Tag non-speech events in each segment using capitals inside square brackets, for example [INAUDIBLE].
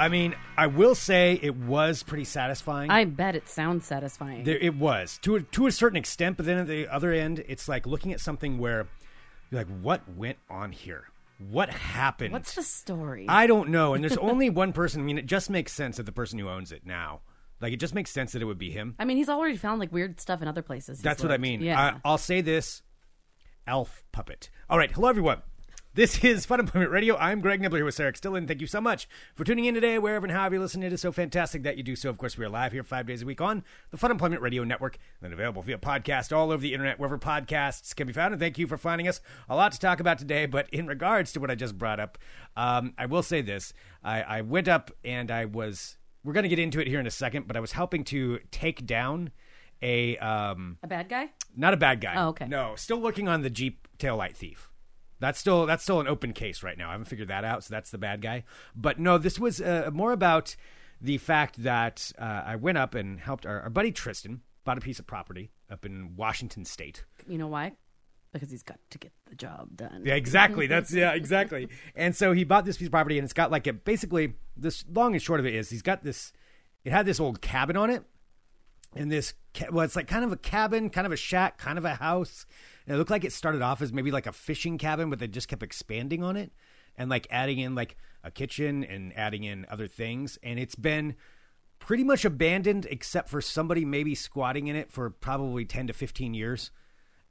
I mean, I will say it was pretty satisfying. I bet it sounds satisfying. There, it was to a, to a certain extent, but then at the other end, it's like looking at something where you're like, what went on here? What happened? What's the story? I don't know. And there's [LAUGHS] only one person. I mean, it just makes sense that the person who owns it now, like, it just makes sense that it would be him. I mean, he's already found like weird stuff in other places. That's what I mean. Yeah. I, I'll say this: Alf puppet. All right, hello everyone. This is Fun Employment Radio. I'm Greg Nibler here with Sarah Stillen. Thank you so much for tuning in today, wherever and however you listen. It is so fantastic that you do so. Of course, we are live here five days a week on the Fun Employment Radio Network, and then available via podcast all over the internet, wherever podcasts can be found. And thank you for finding us. A lot to talk about today, but in regards to what I just brought up, um, I will say this: I, I went up and I was. We're going to get into it here in a second, but I was helping to take down a um, a bad guy. not a bad guy. Oh, okay. No, still working on the Jeep taillight thief. That's still that's still an open case right now. I haven't figured that out, so that's the bad guy. But no, this was uh, more about the fact that uh, I went up and helped our, our buddy Tristan bought a piece of property up in Washington State. You know why? Because he's got to get the job done. Yeah, exactly. That's yeah, exactly. And so he bought this piece of property, and it's got like a basically this long and short of it is he's got this. It had this old cabin on it, and this well, it's like kind of a cabin, kind of a shack, kind of a house. And it looked like it started off as maybe like a fishing cabin, but they just kept expanding on it and like adding in like a kitchen and adding in other things. And it's been pretty much abandoned, except for somebody maybe squatting in it for probably ten to fifteen years.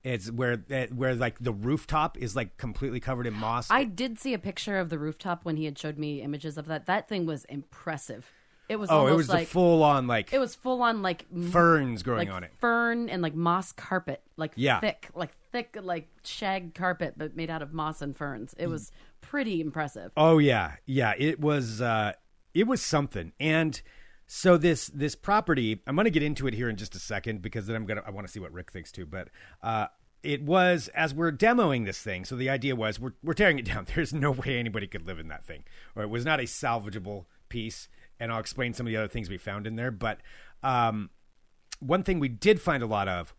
It's where eh, where like the rooftop is like completely covered in moss. I did see a picture of the rooftop when he had showed me images of that. That thing was impressive. It was oh, it was like the full on like it was full on like ferns growing like on it. fern and like moss carpet, like Yeah. thick, like thick, like shag carpet, but made out of moss and ferns. It was pretty impressive. Oh yeah, yeah. It was uh, it was something. And so this this property, I'm going to get into it here in just a second because then I'm gonna I want to see what Rick thinks too. But uh, it was as we're demoing this thing. So the idea was we're we're tearing it down. [LAUGHS] There's no way anybody could live in that thing, or it was not a salvageable piece. And I'll explain some of the other things we found in there. But um, one thing we did find a lot of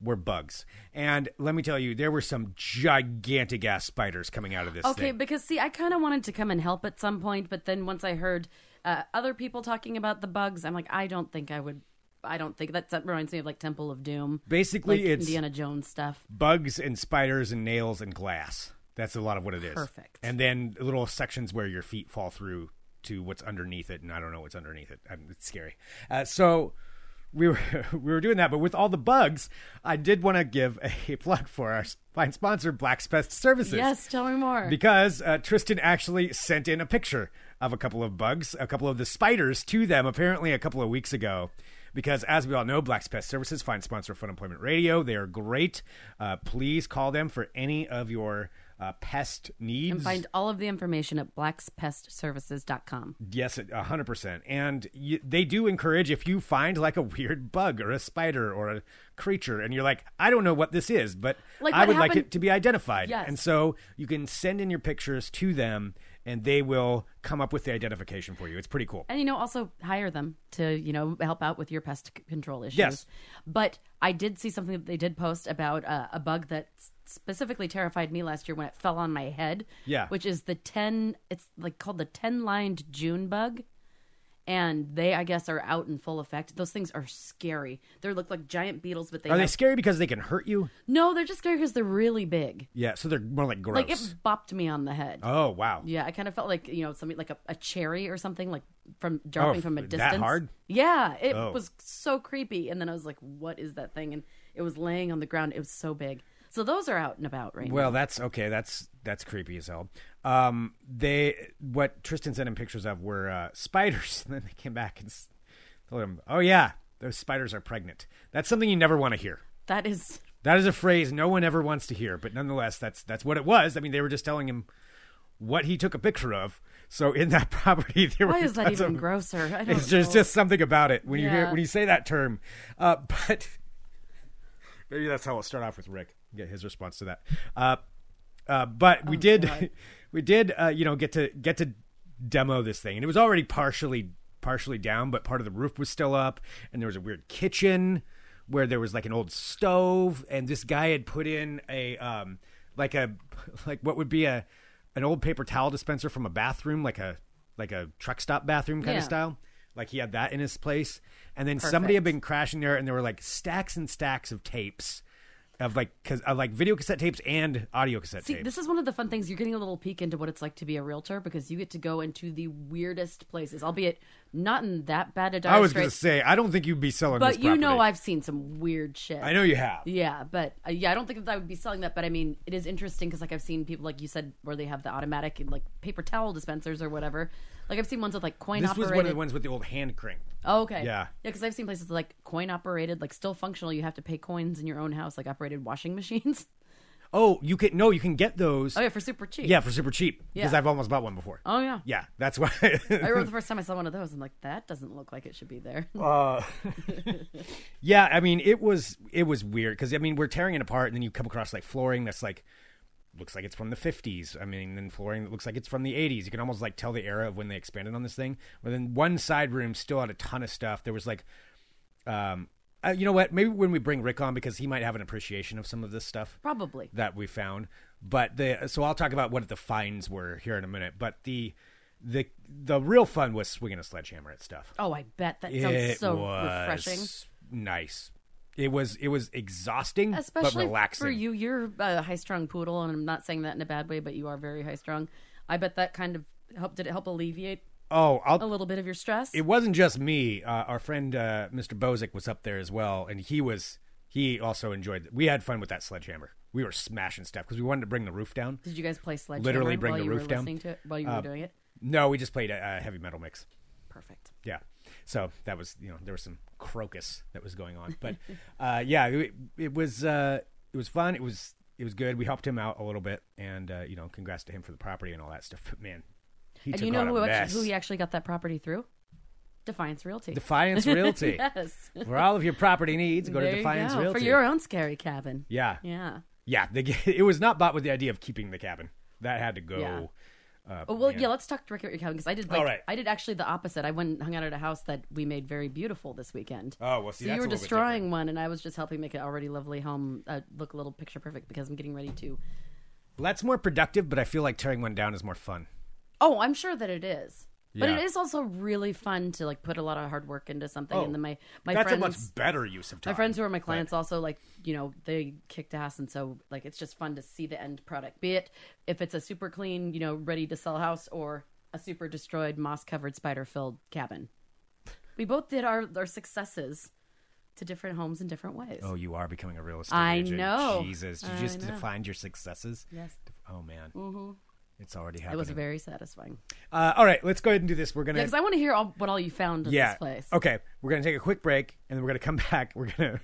were bugs. And let me tell you, there were some gigantic ass spiders coming out of this Okay, thing. because see, I kind of wanted to come and help at some point, but then once I heard uh, other people talking about the bugs, I'm like, I don't think I would. I don't think that's, that reminds me of like Temple of Doom, Basically, like it's Indiana Jones stuff. bugs and spiders and nails and glass. That's a lot of what it is. Perfect. And then little sections where your feet fall through to what's underneath it, and I don't know what's underneath it. Um, It's scary. Uh, so we were [LAUGHS] we were doing that, but with all the bugs, I did want to give a [LAUGHS] plug for our fine sponsor, Black's Pest Services. Yes, tell me more. Because uh, Tristan actually sent in a picture of a couple of bugs, a couple of the spiders to them, apparently a couple of weeks ago. Because as we all know, Black's Pest Services, fine sponsor of Fun Employment Radio. They are great. Uh, please call them for any of your uh, pest needs. and find all of the information at blackspestservices.com. Yes, a hundred percent. And you, they do encourage if you find like a weird bug or a spider or a creature, and you're like, I don't know what this is, but Like I would like it to be identified. Yes. And so you can send in your pictures to them, and they will come up with the identification for you. It's pretty cool. And you know, also hire them to you know help out with your pest control issues. Yes. But I did see something that they did post about uh, a bug that s- specifically terrified me last year when it fell on my head. Yeah. Which is the ten. It's like called the ten lined June bug. And they, I guess, are out in full effect. Those things are scary. They look like giant beetles, but they Are they have- scary because they can hurt you? no, they're just scary because they're really big. Yeah, so they're more like gross. Like it bopped me on the head. oh wow. Yeah, I kind of felt like you know something like a, a cherry or something like from oh, dropping Oh, from a distance. that hard? Yeah, it Oh. was so creepy. And then I was like, "What is that thing?" And it was laying on the ground. It was so big. So those are out and about right Well, now. that's okay. That's that's creepy as hell. Um, they what Tristan sent him pictures of were uh, spiders, [LAUGHS] and then they came back and s- told him, "Oh yeah, those spiders are pregnant." That's something you never want to hear. That is That is a phrase no one ever wants to hear, but nonetheless, that's that's what it was. I mean, they were just telling him what he took a picture of. So in that [LAUGHS] property, there why were is that tons even of- grosser? I don't It's just know. just something about it when you hear Yeah. when you say that term. Uh, [LAUGHS] but maybe that's how we'll start off with Rick. Get his response to that. Uh, uh, but we did Oh, God. [LAUGHS] we did uh, you know get to get to demo this thing, and it was already partially partially down, but part of the roof was still up, and there was a weird kitchen where there was like an old stove, and this guy had put in a um, like a [LAUGHS] like what would be a an old paper towel dispenser from a bathroom, like a like a truck stop bathroom kind Yeah. of style. Like he had that in his place, and then somebody had been crashing there, and there were like stacks and stacks of tapes, of like cause, of like video cassette tapes and audio cassette See, tapes. this is one of the fun things. You're getting a little peek into what it's like to be a realtor because you get to go into the weirdest places, albeit not in that bad a dire I was going to say, I don't think you'd be selling But you know. I've seen some weird shit. I know you have. Yeah, but uh, yeah, I don't think that I would be selling that. But I mean, it is interesting because like I've seen people like you said where they have the automatic like paper towel dispensers or whatever. Like I've seen ones with like coin This operated. was one of the ones with the old hand crank. Oh, okay. Yeah. Yeah, because I've seen places with, like coin operated, like still functional. You have to pay coins in your own house, like operated washing [LAUGHS] machines. Oh, you can no, you can get those. Oh yeah, for super cheap. Yeah, for super cheap because Yeah. I've almost bought one before. Oh yeah. Yeah, that's why. [LAUGHS] I remember the [LAUGHS] first time I saw one of those. I'm like, that doesn't look like it should be there. Uh, [LAUGHS] yeah, I mean, it was it was weird because I mean, we're tearing it apart, and then you come across like flooring that's like looks like it's from the 50s. I mean, then flooring that looks like it's from the 80s. You can almost like tell the era of when they expanded on this thing. But then one side room still had a ton of stuff. There was like, um, uh, you know what? Maybe when we bring Rick on because he might have an appreciation of some of this stuff Probably. that we found. But the so I'll talk about what the finds were here in a minute. But the the the real fun was swinging a sledgehammer at stuff. Oh, I bet that sounds It so was refreshing. Nice. It was it was exhausting but relaxing. for you, you're a high strung poodle, and I'm not saying that in a bad way, but you are very high strung. I bet that kind of helped. Did it help alleviate Oh, a I'll, a little bit of your stress? it wasn't just me. Uh, our friend uh, Mr. Bozick was up there as well, and he was he also enjoyed. We had fun with that sledgehammer. We were smashing stuff because we wanted to bring the roof down. Did you guys play sledgehammer Literally bring the roof down. to it while you were Uh, doing it? No, we just played a, a heavy metal mix. Perfect. Yeah. So that was, you know, there was some Krokus that was going on, but [LAUGHS] uh, yeah, it, it was uh, it was fun. It was it was good. We helped him out a little bit, and uh, you know, congrats to him for the property and all that stuff. But man, he And you know who actually, who he actually got that property through? Defiance Realty. Defiance [LAUGHS] Realty. yes. For all of your property needs, go There to Defiance go. Realty. for your own scary cabin. yeah, Yeah. yeah. The, [LAUGHS] it was not bought with the idea of keeping the cabin. That had to go. Yeah. Uh, Oh, well, man. yeah. Let's talk directly about your cabin because I did. Like, All right. I did actually the opposite. I went and hung out at a house that we made very beautiful this weekend. Oh well, see, so that's you were a little bit destroying one, and I was just helping make an already lovely home uh, look a little picture perfect because I'm getting ready to. different. That's more productive, but I feel like tearing one down is more fun. Oh, I'm sure that it is. But Yeah. it is also really fun to like put a lot of hard work into something, Oh, and then my my That's friends, a much better use of time. my friends who are my clients also like you know they kicked ass, and so like it's just fun to see the end product. Be it if it's a super clean, you know, ready to sell house, or a super destroyed, moss covered, spider filled cabin. We both did our our successes to different homes in different ways. Oh, you are becoming a real estate I agent. know. Jesus, you I just know. defined your successes. Yes, Oh man, mm-hmm. It's already happening. it was very satisfying. uh, all right, let's go ahead and do this. We're gonna Yeah, because I want to hear all, what all you found in yeah. this place. Okay, we're gonna take a quick break, and then we're gonna come [LAUGHS] back. We're gonna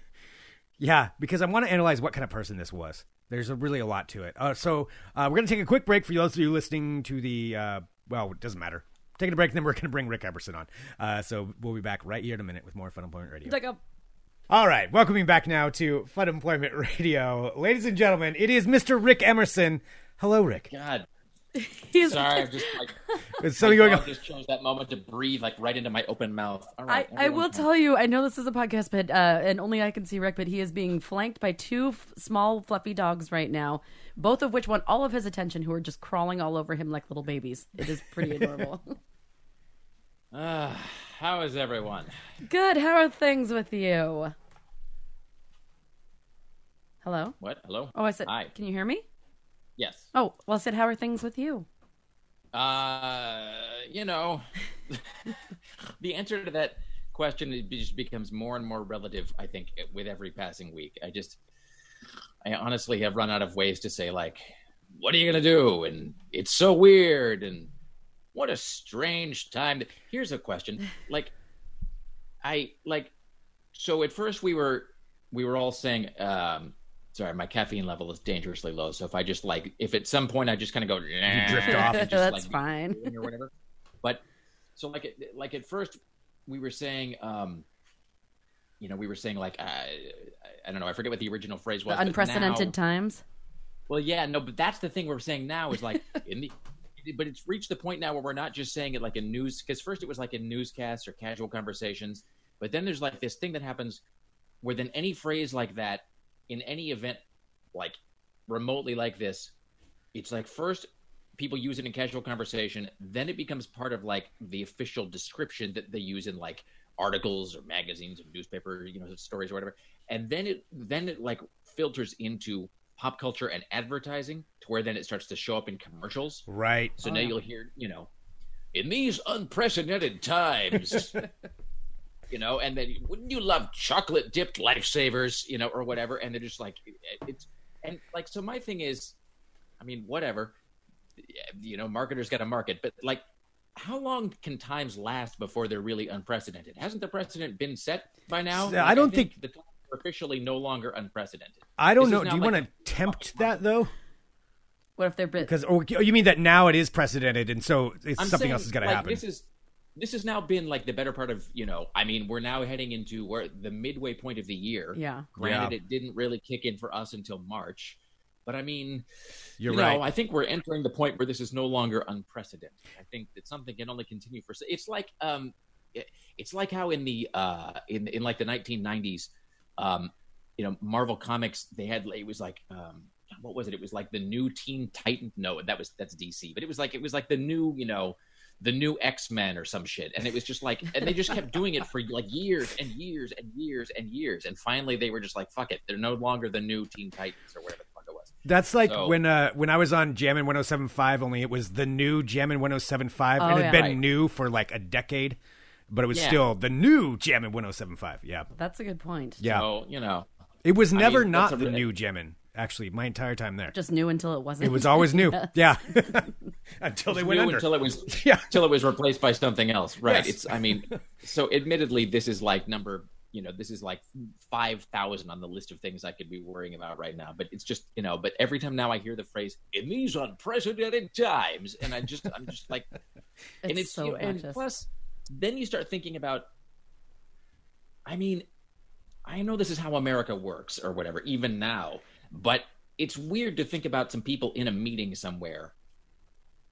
yeah, because I want to analyze what kind of person this was. There's a, really a lot to it. Uh, so uh, we're gonna take a quick break for those of you listening to the. Uh, well, it doesn't matter. Taking a break, and then we're gonna bring Rick Emerson on. Uh, so we'll be back right here in a minute with more Fun Employment Radio. Like a All right, welcoming back now to Fun Employment [LAUGHS] Radio, ladies and gentlemen. It is Mr. Rick Emerson. Hello, Rick. God, [LAUGHS] he's sorry, I'm just like [LAUGHS] It's something going dog on. just chose that moment to breathe like right into my open mouth. All I, I will everyone's tell you, I know this is a podcast, but uh, and only I can see Rick, but he is being flanked by two f- small, fluffy dogs right now, both of which want all of his attention, who are just crawling all over him like little babies. It is pretty [LAUGHS] adorable. Uh, [SIGHS] how is everyone? Good. How are things with you? Hello. What? Hello? Oh, I said. Hi. Can you hear me? Yes. Oh, well, I said, how are things with you? Uh, you know, [LAUGHS] the answer to that question it just becomes more and more relative. I think with every passing week, I just, I honestly have run out of ways to say like, what are you gonna do? And it's so weird. And what a strange time. To... Here's a question. [LAUGHS] Like, I like. So at first we were we were all saying. um Sorry, my caffeine level is dangerously low. So if I just like, if at some point I just kind of go, you drift off. just, That's like, fine. or whatever. But so like at, like at first we were saying, um, you know, we were saying like I, I don't know, I forget what the original phrase was. The unprecedented now- times. well, yeah, no, but that's the thing we're saying now is like [LAUGHS] in the. But it's reached the point now where we're not just saying it like in news, because first it was like in newscasts or casual conversations, but then there's like this thing that happens where then any phrase like that in any event, like remotely like this, it's like first people use it in casual conversation. Then it becomes part of like the official description that they use in like articles or magazines or newspaper, you know, stories or whatever. And then it then it like filters into pop culture and advertising to where then it starts to show up in commercials. Right. So Oh, now you'll hear, you know, in these unprecedented times, [LAUGHS] you know, and then wouldn't you love chocolate dipped lifesavers, you know, or whatever? And they're just like, it- it's, and like, so my thing is, I mean, whatever, you know, marketers got to market, but like, how long can times last before they're really unprecedented? Hasn't the precedent been set by now? Yeah, I don't think- the times are officially no longer unprecedented. I don't This know. Do you like want to tempt that though? What if they're Because or you mean that now it is precedented, and so it's something saying, else is going to happen. This is this has now been like the better part of you know. I mean, we're now heading into where the midway point of the year. Yeah. Granted, Yeah. it didn't really kick in for us until March, but I mean, You're you right. know, I think we're entering the point where this is no longer unprecedented. I think that something can only continue for. It's like um, it- it's like how in the uh in in like the 1990s, um, you know, Marvel Comics they had it was like um. What was it? It was like the new Teen Titan. No, that was that's DC. But it was like it was like the new, you know, the new X Men or some shit. And it was just like, and they just kept doing it for like years and years and years and years. And finally, they were just like, fuck it, they're no longer the new Teen Titans or whatever the fuck it was. That's like So- when uh when I was on Jammin' 1075, only it was the new Jammin' 1075. Oh, and it had yeah. been Right. new for like a decade, but it was Yeah. still the new Jammin' 1075. Yeah. That's a good point. Yeah. So you know, It was never mean, not the re- new Jammin', actually, my entire time there. Just new until it wasn't. It was always new. [LAUGHS] yeah. [LAUGHS] Until they It was went new under. until it was [LAUGHS] Yeah. until it was replaced by something else. Right. Yes. It's I mean, so admittedly, this is like number. You know, this is like five thousand on the list of things I could be worrying about right now. But it's just, you know, but every time now I hear the phrase "in these unprecedented times," and I just, I'm just like, and It's it's so you know, and plus then you start thinking about i mean i know this is how america works or whatever even now but it's weird to think about some people in a meeting somewhere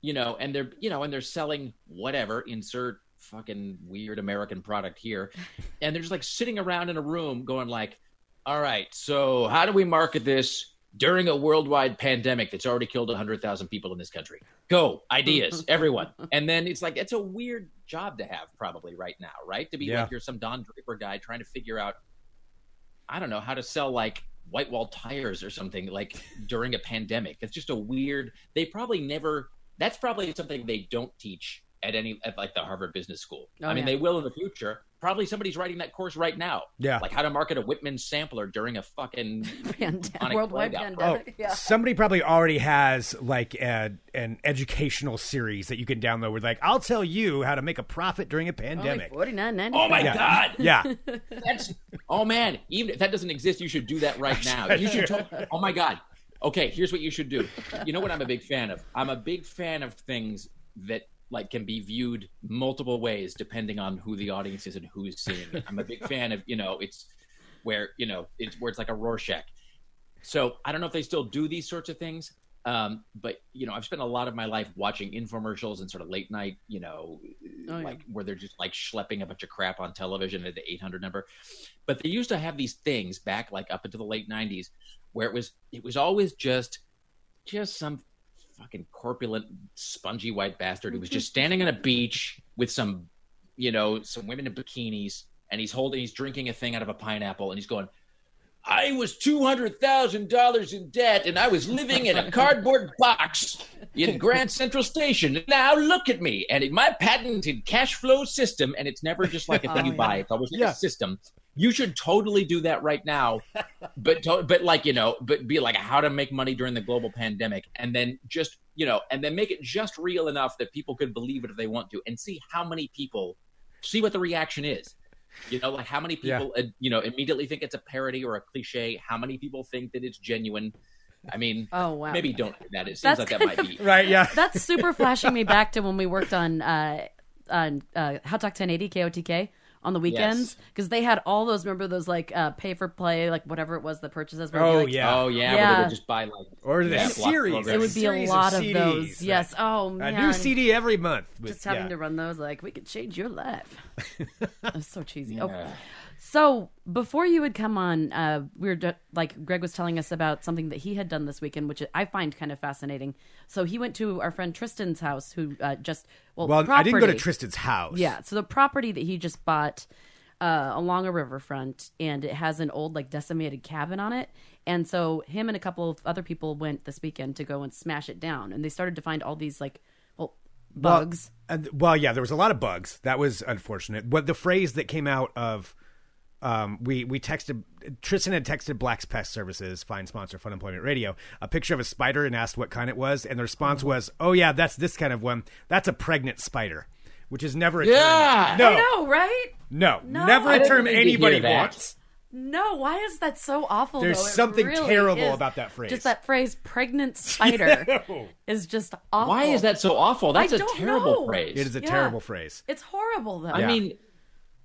you know and they're you know and they're selling whatever insert fucking weird american product here [LAUGHS] and they're just like sitting around in a room going like all right so how do we market this during a worldwide pandemic that's already killed 100,000 people in this country. Go, ideas, [LAUGHS] everyone. And then it's like, it's a weird job to have probably right now, right? To be Yeah. like you're some Don Draper guy trying to figure out, I don't know, how to sell like white wall tires or something like during a pandemic. It's just a weird, they probably never, that's probably something they don't teach at any, at like the Harvard Business School. Oh, I mean, yeah. they will in the future. Probably somebody's writing that course right now. Yeah. Like how to market a Whitman sampler during a fucking [LAUGHS] Pandemic, worldwide Blackout. Oh, pandemic. yeah. somebody probably already has like a, an educational series that you can download with like, I'll tell you how to make a profit during a pandemic. Forty nine ninety. Oh my Yeah. god! [LAUGHS] Yeah. That's oh man. Even if that doesn't exist, you should do that right now. You should. To- oh my god. Okay, here's what you should do. You know what I'm a big fan of? I'm a big fan of things that like can be viewed multiple ways depending on who the audience is and who's seeing it. I'm a big fan of you know it's where you know it's where it's like a Rorschach. So I don't know if they still do these sorts of things. Um, but you know, I've spent a lot of my life watching infomercials and sort of late night, you know, Oh, yeah. like where they're just like schlepping a bunch of crap on television at the 800 number. But they used to have these things back like up into the late 90s where it was it was always just just some fucking corpulent spongy white bastard who was mm-hmm. just standing on a beach with some you know some women in bikinis and he's holding he's drinking a thing out of a pineapple and he's going I was two hundred thousand dollars in debt, and I was living in a [LAUGHS] cardboard box in Grand Central Station. Now look at me, and in my patented cash flow system, and it's never just like a thing [LAUGHS] Oh, you buy; it's always like Yeah. a system. You should totally do that right now, [LAUGHS] but to, but like you know, but be like how to make money during the global pandemic, and then just you know, and then make it just real enough that people could believe it if they want to, and see how many people see what the reaction is. You know, like how many Yeah. people, uh, you know, immediately think it's a parody or a cliche. How many people think that it's genuine? I mean, [LAUGHS] Oh wow. maybe don't do that. It seems That's like that kind might be. [LAUGHS] Right. Yeah. That's super flashing me back to when we worked on uh on uh Hot Talk 1080 KOTK on the weekends because they had all those. Remember those like uh pay for play, like whatever it was, the purchases. where Oh like, yeah. Oh yeah, where Yeah. they would just buy like Or the Yeah, series. programs. It would be a series lot of, CDs, those. right. Yes. Oh man, A new CD every month. with- Just having yeah. to run those, like we could change your life. [LAUGHS] That's so cheesy. Oh, Yeah. So before you would come on, uh, we were ju- like Greg was telling us about something that he had done this weekend, which I find kind of fascinating. So he went to our friend Tristan's house, who uh, just well, Well, I didn't go to Tristan's house. Yeah, so the property that he just bought uh, along a riverfront, and it has an old like decimated cabin on it. And so him and a couple of other people went this weekend to go and smash it down, and they started to find all these like well bugs. Well, and, well, yeah, there was a lot of bugs. That was unfortunate. But the phrase that came out of um, we we texted Tristan had texted Black's Pest Services, fine sponsor, Fun Employment Radio, a picture of a spider and asked what kind it was, and the response was, "Oh yeah, that's this kind of one. That's a pregnant spider." Which is never a Yeah. term. No, I know, right? no, No. never a term anybody wants. No, why is that so awful? There's though? Something really terrible is. about that phrase. Just that phrase, "pregnant [LAUGHS] spider," No. is just awful. Why is that so awful? That's I a don't terrible know. phrase. It is a Yeah. terrible phrase. It's horrible, though. I mean,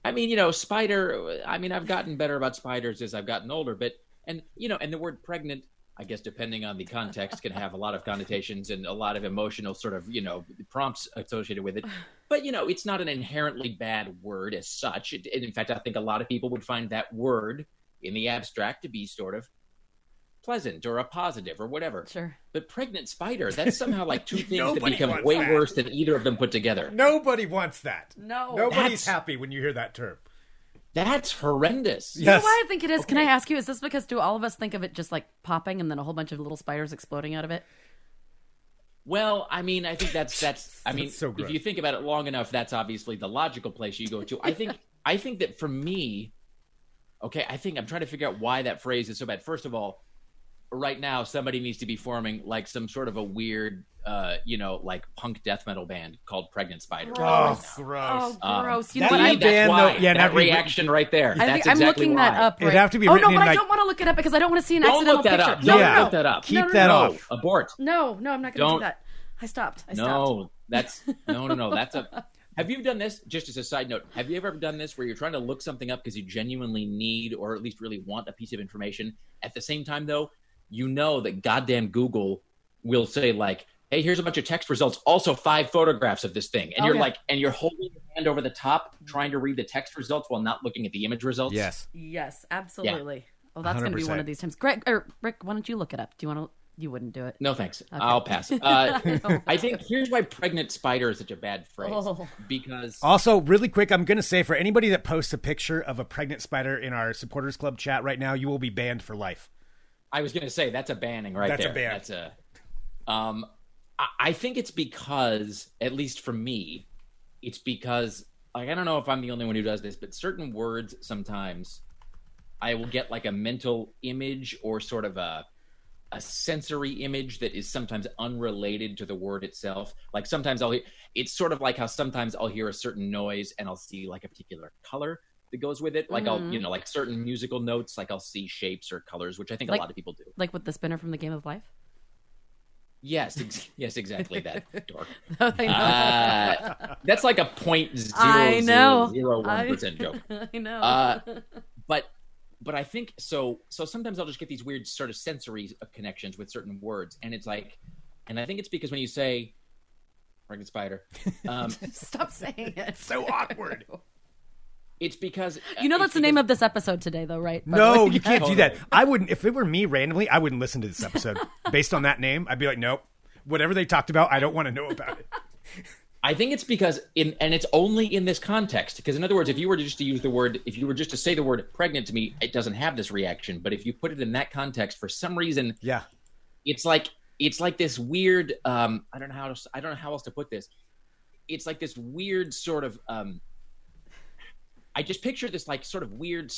I mean, you know, spider. I mean, I've gotten better about spiders as I've gotten older, but and you know, and the word pregnant, I guess, depending on the context, can have a lot of connotations and a lot of emotional sort of you know prompts associated with it. But you know, it's not an inherently bad word as such. It, in fact, I think a lot of people would find that word in the abstract to be sort of pleasant or a positive or whatever. Sure. But pregnant spider, that's somehow like two [LAUGHS] things that become way that. worse than either of them put together. Nobody wants that. No. Nobody's That's- happy when you hear that term. That's horrendous. You know why I think it is? Can I ask you? Is this because do all of us think of it just like popping and then a whole bunch of little spiders exploding out of it? Well, I mean, I think that's that's. [LAUGHS] I mean, That's so if you think about it long enough, that's obviously the logical place you go to. I think. [LAUGHS] I think that for me, okay, I think I'm trying to figure out why that phrase is so bad. First of all, right now somebody needs to be forming like some sort of a weird, uh, you know, like punk death metal band called Pregnant Spider. Oh, gross. Oh, Um, gross. you that know would what? be that's band, why. though- yeah, that that'd be- reaction right there. I that's think, I'm looking why. that up. It'd right- have to be Oh no, in, but I like- don't want to look it up because I don't want to see an Don't accidental look that picture. up. No, Don't no, no. look that up. Keep no, no, that no. off. Abort. No, no, I'm not going to do that. I stopped. I stopped. No, that's [LAUGHS] no, no, no. That's a. Have you done this? Just as a side note, have you ever done this where you're trying to look something up because you genuinely need or at least really want a piece of information? At the same time, though, you know that goddamn Google will say like, "Hey, here's a bunch of text results. Also, five photographs of this thing," and Oh, you're yeah. like, and you're holding your hand over the top, trying to read the text results while not looking at the image results. Yes. Yes, absolutely. Oh, that's going to be one of these times. Greg or Rick, why don't you look it up? Do you want to? You wouldn't do it. No thanks. I'll pass. Uh. [LAUGHS] I think here's why pregnant spider is such a bad phrase Oh. because Also, really quick, I'm going to say for anybody that posts a picture of a pregnant spider in our supporters club chat right now, you will be banned for life. I was going to say that's a banning right That's a there. ban. That's a. Um, I, I think it's because, at least for me, it's because like I don't know if I'm the only one who does this, but certain words sometimes I will get like a mental image or sort of a a sensory image that is sometimes unrelated to the word itself. Like sometimes I'll hear it's sort of like how sometimes I'll hear a certain noise and I'll see like a particular color that goes with it. Like I'll Mhm. you know like certain musical notes, like I'll see shapes or colors, which I think Like- a lot of people do. Like with the spinner from the Game of Life. Yes, ex- yes, exactly that. [LAUGHS] Dork. [LAUGHS] I know. Uh, that's like a point zero I know. zero zero one I- percent [LAUGHS] joke. I know. Uh, but but I think so. So sometimes I'll just get these weird sort of sensory connections with certain words, and it's like, and I think it's because when you say pregnant spider, um, Stop saying it. So awkward. It's because You know that's the name of this episode today, though, right? By No, way. you can't do that. I wouldn't. If it were me randomly, I wouldn't listen to this episode [LAUGHS] based on that name. I'd be like, nope. Whatever they talked about, I don't want to know about it. I think it's because in and it's only in this context. Because in other words, if you were just to use the word, if you were just to say the word pregnant to me, it doesn't have this reaction. But if you put it in that context, for some reason, Yeah. it's like it's like this weird. Um, I don't know how to, I don't know how else to put this. It's like this weird sort of. Um, I just picture this like sort of weird.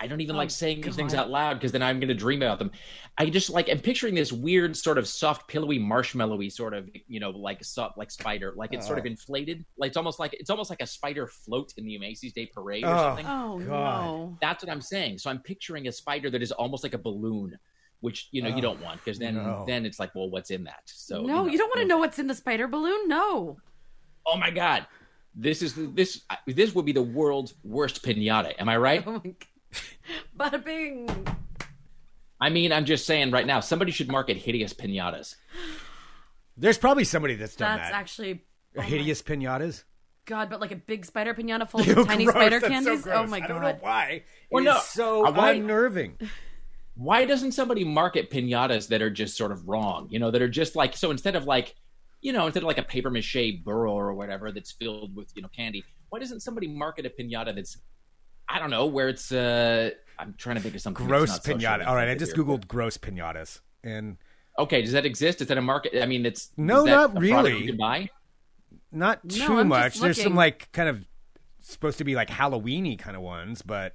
I don't even Oh, like saying these things out loud because then I'm going to dream about them. I just like I'm picturing this weird sort of soft, pillowy, marshmallowy sort of you know like soft like spider, like it's sort of Oh. inflated. Like it's almost like it's almost like a spider float in the Macy's Day Parade or Oh. something. Oh God. no. That's what I'm saying. So I'm picturing a spider that is almost like a balloon, which you know Oh, you don't want because then no. then it's like, well, what's in that? So no, you, don't want to know what's in the spider balloon. No. Oh my god, this is this this would be the world's worst pinata. Am I right? [LAUGHS] Oh my god. Bada bing. I mean, I'm just saying right now, somebody should market hideous pinatas. [GASPS] There's probably somebody that's done That's that. actually oh my- hideous pinatas. God, but like a big spider pinata full [LAUGHS] of tiny gross, spider that's so candies. oh gross. my I don't god. know why. Well, It no, is so uh, why- unnerving. why doesn't somebody market pinatas that are just sort of wrong? You know, that are just like so instead of like, you know, instead of like a paper mache burro or whatever that's filled with you know candy, why doesn't somebody market a pinata that's, I don't know, where it's uh, I'm trying to think of something. Gross not pinata. All right, I just insensitive here, googled gross pinatas, and Okay, does that exist? Is that a market? I mean, it's No, is that not a really. You can buy. not too I'm much. There's some like kind of supposed to be like Halloweeny kind of ones, but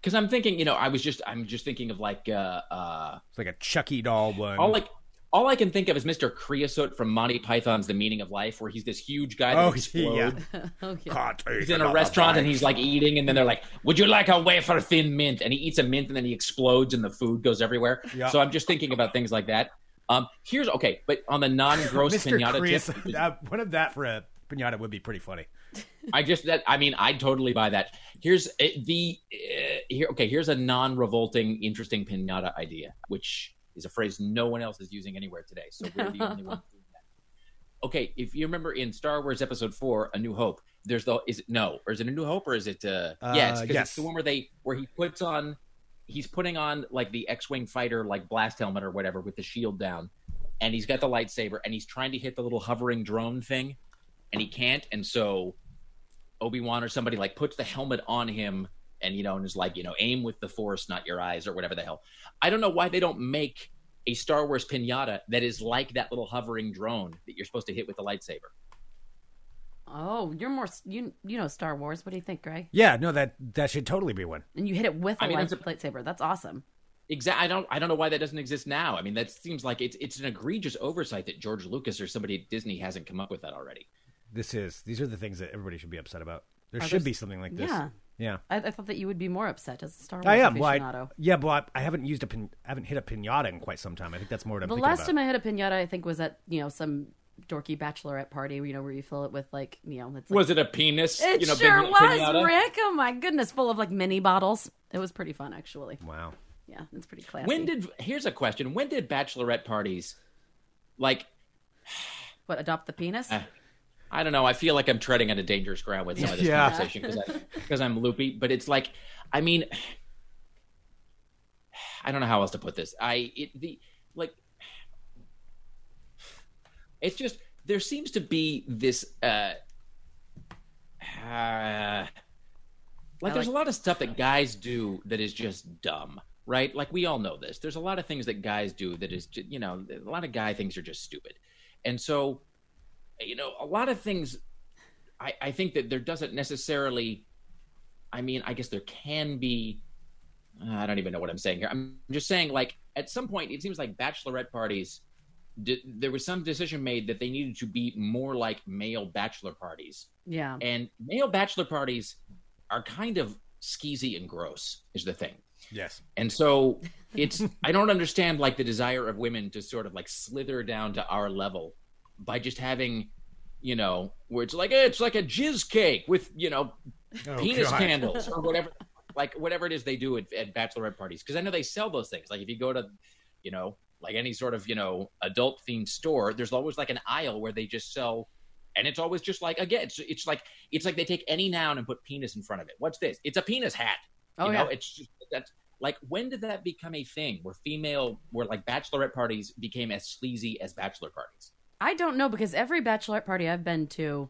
Because I'm thinking, you know, I was just I'm just thinking of like uh uh it's like a Chucky doll one. all like. All I can think of is Mr. Creosote from Monty Python's The Meaning of Life, where he's this huge guy that oh explodes. yeah, [LAUGHS] Oh, yeah. Can't he's in a another restaurant and he's like eating, and then they're like, "Would you like a wafer thin mint?" And he eats a mint, and then he explodes, and the food goes everywhere. Yeah. So I'm just thinking about things like that. Um, here's okay, but on the non-gross [LAUGHS] Mr. pinata Creosote. tip, That, one of that for a pinata would be pretty funny. [LAUGHS] I just that I mean I totally buy that. Here's uh, the uh, here. Okay, here's a non-revolting, interesting pinata idea, which is a phrase no one else is using anywhere today. So we're the only ones doing that. Okay, if you remember in Star Wars Episode Four, A New Hope, there's the is it no or is it A New Hope or is it uh, yeah it's, Uh, 'cause yes. it's the one where they where he puts on he's putting on like the X-wing fighter like blast helmet or whatever with the shield down, and he's got the lightsaber and he's trying to hit the little hovering drone thing, and he can't, and so Obi Wan or somebody like puts the helmet on him and you know and is like you know aim with the force, not your eyes or whatever the hell. I don't know why they don't make a Star Wars pinata that is like that little hovering drone that you're supposed to hit with the lightsaber. Oh, you're more you you know Star Wars. What do you think, Greg? Yeah, no, that that should totally be one. And you hit it with a I mean, light, that's lightsaber. That's awesome. Exactly. I don't. I don't know why that doesn't exist now. I mean, that seems like it's it's an egregious oversight that George Lucas or somebody at Disney hasn't come up with that already. This is these are the things that everybody should be upset about. There Are should there be something like this. Yeah. Yeah. I, I thought that you would be more upset as a Star Wars I am. Well, I- aficionado. yeah, but I haven't used a pin. I haven't hit a pinata in quite some time. I think that's more what I'm the last about. time I had a pinata, I think, was at you know some dorky bachelorette party. You know where you fill it with like you know it's like, Was it a penis? it you know, sure big was, pinata? Rick. Oh my goodness, full of like mini bottles. It was pretty fun, actually. wow. Yeah, it's pretty classy. When did? Here's a question. When did bachelorette parties, like, what adopt the penis? Uh, I don't know. I feel like I'm treading on a dangerous ground with some of this Yeah. conversation because because I'm loopy. But it's like, I mean, I don't know how else to put this. I it the like, it's just there seems to be this. uh uh, like there's like- a lot of stuff that guys do that is just dumb, right? Like we all know this. There's a lot of things that guys do that is, ju- you know, a lot of guy things are just stupid, and so, you know, a lot of things. I, I think that there doesn't necessarily. I mean, I guess there can be. uh, I don't even know what I'm saying here. I'm just saying, like, at some point, it seems like bachelorette parties. Di- there was some decision made that they needed to be more like male bachelor parties yeah, and male bachelor parties are kind of skeezy and gross, is the thing. Yes. And so it's I don't understand like the desire of women to sort of like slither down to our level by just having, you know, where it's like it's like a jizz cake with you know Oh, penis God. candles or [LAUGHS] whatever, like whatever it is they do at, at bachelorette parties. Because I know they sell those things. Like if you go to, you know, like any sort of you know adult themed store, there's always like an aisle where they just sell, and it's always just like again, it's it's like it's like they take any noun and put penis in front of it. What's this? It's a penis hat. oh you yeah. know, it's just that's like when did that become a thing where female where like bachelorette parties became as sleazy as bachelor parties? I don't know because every bachelorette party I've been to,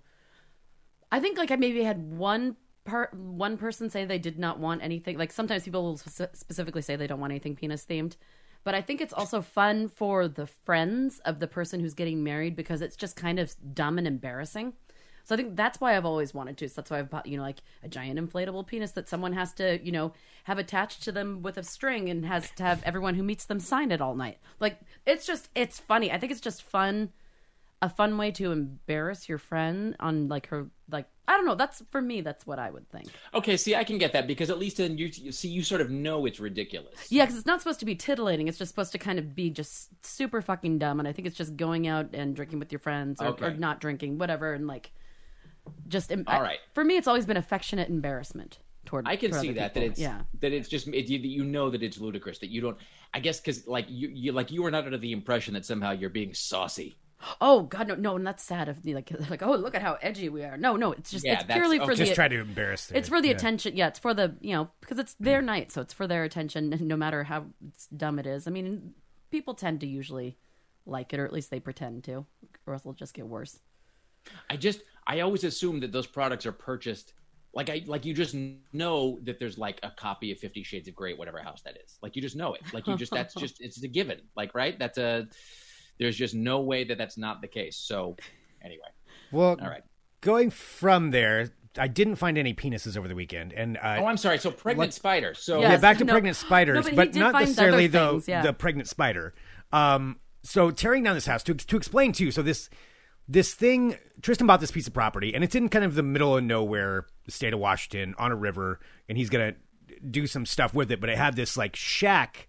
I think like I maybe had one part one person say they did not want anything. Like sometimes people will spec- specifically say they don't want anything penis themed, but I think it's also fun for the friends of the person who's getting married because it's just kind of dumb and embarrassing. So I think that's why I've always wanted to. So that's why I've bought, you know, like a giant inflatable penis that someone has to, you know, have attached to them with a string and has to have everyone who meets them sign it all night. Like it's just it's funny. I think it's just fun a fun way to embarrass your friend on like her like I don't know. That's for me. That's what I would think. Okay, see, I can get that because at least then you, you see you sort of know it's ridiculous. Yeah, because it's not supposed to be titillating. It's just supposed to kind of be just super fucking dumb. And I think it's just going out and drinking with your friends or, Okay. or not drinking, whatever. And like, just All I- right. for me, it's always been affectionate embarrassment toward. I can see that people. that it's yeah. that it's just it, you, that you know that it's ludicrous that you don't. I guess because like you you like you are not under the impression that somehow you're being saucy Oh God, no, no, and that's sad. If like, [LAUGHS] like, oh, look at how edgy we are. No, no, it's just Yeah, it's purely oh, for Just the try to embarrass. it's for the yeah. attention. Yeah, it's for the you know because it's their night, so it's for their attention. [LAUGHS] No matter how dumb it is. I mean, people tend to usually like it, or at least they pretend to, or else it'll just get worse. I just I always assume that those products are purchased like I like you just know that there's like a copy of Fifty Shades of Grey, whatever house that is. Like you just know it. Like you just that's [LAUGHS] just it's a given. Like right, that's a there's just no way that that's not the case. So anyway, Well, all right. going from there, I didn't find any penises over the weekend, and uh, Oh, I'm sorry. So pregnant spider. So Yeah. yeah, back to no- pregnant spiders, no, but but not necessarily other the things, yeah. the pregnant spider. Um, so tearing down this house to to explain too. So this this thing Tristan bought this piece of property, and it's in kind of the middle of nowhere, state of Washington, on a river, and he's gonna do some stuff with it. But it had this like shack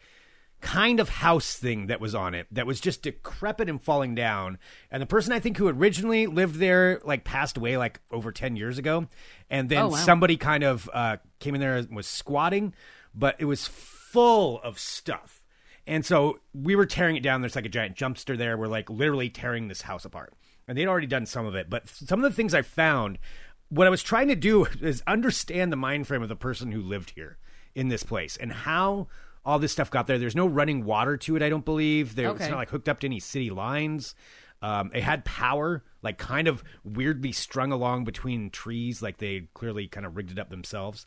kind of house thing that was on it that was just decrepit and falling down. And the person I think who originally lived there like passed away like over 10 years ago. And then Oh, wow. somebody kind of uh, came in there and was squatting, but it was full of stuff. And so we were tearing it down. There's like a giant dumpster there. We're like literally tearing this house apart. And they'd already done some of it. But some of the things I found, what I was trying to do [LAUGHS] is understand the mind frame of the person who lived here in this place and how all this stuff got there. There's no running water to it, I don't believe. There, It's not like hooked up to any city lines. Um, it had power, like kind of weirdly strung along between trees, like they clearly kind of rigged it up themselves.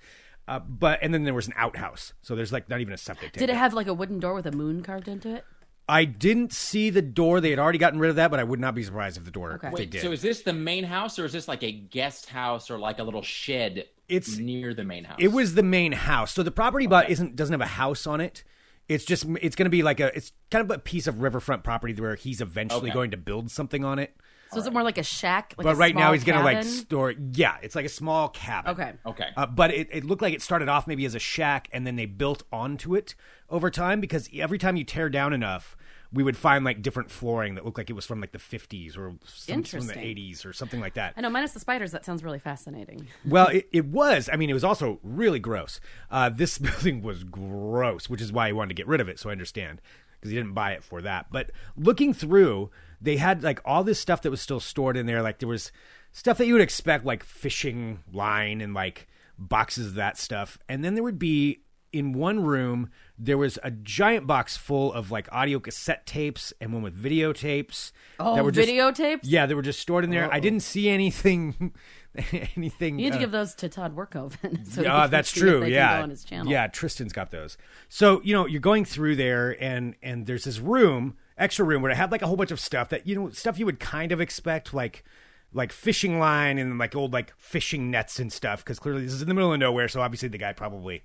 Uh, but and then there was an outhouse, so there's like not even a septic tank. Did it have like a wooden door with a moon carved into it? I didn't see the door. They had already gotten rid of that, but I would not be surprised if the door Okay. if they Wait, did. so is this the main house or is this like a guest house or like a little shed? It's- near the main house. It was the main house. So the property but isn't doesn't have a house on it. It's just it's going to be like a it's kind of a piece of riverfront property where he's eventually Okay. going to build something on it. So is it more like a shack? Like but a right now small he's going to like cabin? store yeah, it's like a small cabin. Okay. okay. Uh, but it, it looked like it started off maybe as a shack and then they built onto it over time because every time you tear down enough, we would find like different flooring that looked like it was from like the 50s or some, from the 80s or something like that. I know, minus the spiders. That sounds really fascinating. Well, it, it was. I mean, it was also really gross. Uh, this [LAUGHS] building was gross, which is why he wanted to get rid of it. So I understand because he didn't buy it for that. But looking through, they had like all this stuff that was still stored in there. Like there was stuff that you would expect, like fishing line and like boxes of that stuff. And then there would be in one room there was a giant box full of like audio cassette tapes and one with videotapes Oh, that were just, videotapes? yeah they were just stored in there i didn't see anything [LAUGHS] anything You need to uh, give those to Todd Workoven. [LAUGHS] so yeah, that's true. Yeah, on his channel. yeah. Tristan's got those. So you know, you're going through there, and and there's this room, extra room, where it had like a whole bunch of stuff that you know, stuff you would kind of expect, like like fishing line and like old like fishing nets and stuff. Because clearly this is in the middle of nowhere, so obviously the guy probably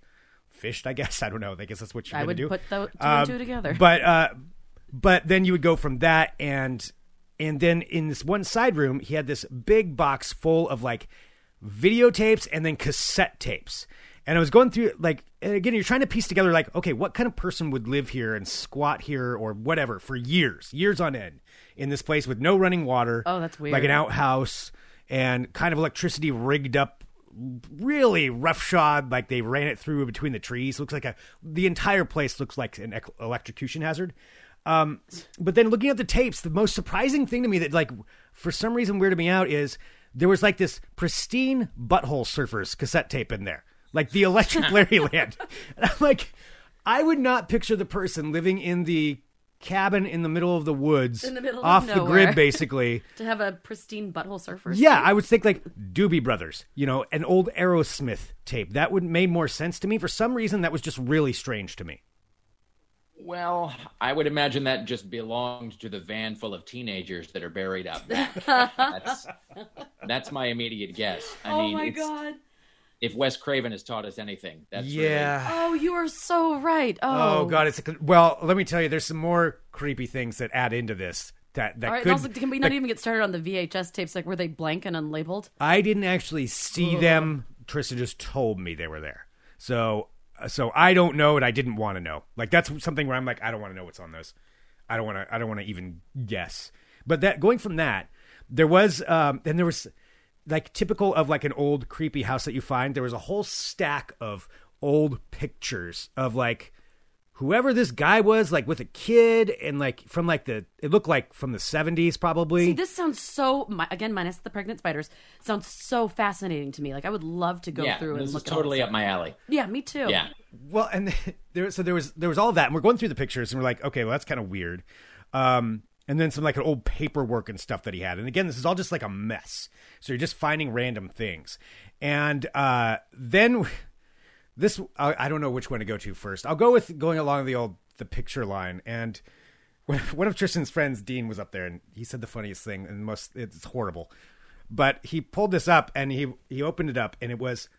fished. I guess [LAUGHS] I don't know. I guess that's what you're I would do. put the two Um, and two together. But uh, but then you would go from that and and then in this one side room he had this big box full of like videotapes and then cassette tapes. And I was going through like and again you're trying to piece together like okay what kind of person would live here and squat here or whatever for years years on end in this place with no running water Oh, that's weird. like an outhouse and kind of electricity rigged up really roughshod like they ran it through between the trees. Looks like a the entire place looks like an electrocution hazard. Um, but then looking at the tapes the most surprising thing to me that like for some reason weirded me out is there was like this pristine butthole surfers cassette tape in there like the Electric [LAUGHS] larry land. [LAUGHS] And i'm like i would not picture the person living in the cabin in the middle of the woods In the middle of off the nowhere. grid [LAUGHS] basically to have a pristine butthole surfer. yeah, I would think like Doobie Brothers, you know, an old Aerosmith tape. That would made more sense to me. For some reason, that was just really strange to me. Well, I would imagine that just belonged to the van full of teenagers that are buried up back. [LAUGHS] that's, that's my immediate guess. I oh mean, my it's, god. If Wes Craven has taught us anything, that's yeah. Oh, you are so right. Oh, Oh god, it's a, well. Let me tell you, there's some more creepy things that add into this. That that All right, could. also, can we not that- even get started on the VHS tapes? Like, were they blank and unlabeled? I didn't actually see them. Tristan just told me they were there. So so I don't know, and I didn't want to know. Like that's something where I'm like, I don't want to know what's on those. I don't want to. I don't want to even guess. But that going from that, there was um, and there was like typical of like an old creepy house that you find. There was a whole stack of old pictures of like whoever this guy was, like with a kid and like from like the it looked like from the seventies probably. See, this sounds so again minus the pregnant spiders sounds so fascinating to me. Like I would love to go yeah, through and this is look at totally up my alley. Yeah, me too. Yeah. well, and [LAUGHS] there so there was there was all that, and we're going through the pictures, and we're like, okay, well that's kind of weird. Um, and then some like an old paperwork and stuff that he had, and again, this is all just like a mess. So you're just finding random things, and uh, then [LAUGHS] this I, I don't know which one to go to first. I'll go with going along the old the picture line and. [LAUGHS] One of Tristan's friends, Dean, was up there, and he said the funniest thing, and most it's horrible. But he pulled this up, and he he opened it up, and it was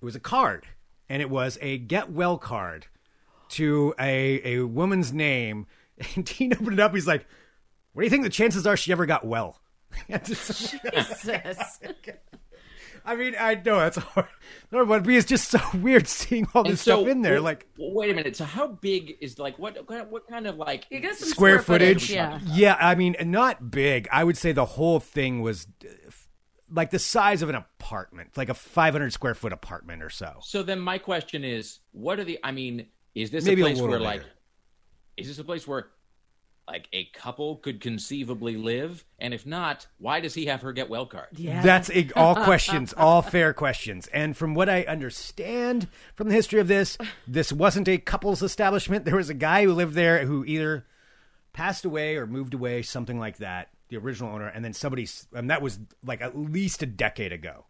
it was a card, and it was a get well card to a a woman's name. [LAUGHS] And Dean opened it up. He's like, "What do you think the chances are she ever got well?" Jesus. [LAUGHS] I mean, I know that's hard, but it's just so [LAUGHS] weird seeing all And this stuff in there. w- like, wait a minute. So how big is like what what kind of like You get some square, footage. Yeah. yeah. I mean, not big. I would say the whole thing was like the size of an apartment, like a 500 square foot apartment or so. So then my question is, what are the? I mean, is this Maybe a a place little where bigger. like, is this a place where like a couple could conceivably live? And if not, why does he have her get well card? Yeah. That's a, all [LAUGHS] questions, all fair questions. And from what I understand from the history of this, this wasn't a couple's establishment. There was a guy who lived there who either passed away or moved away, something like that. The original owner, and then somebody, and that was like at least a decade ago.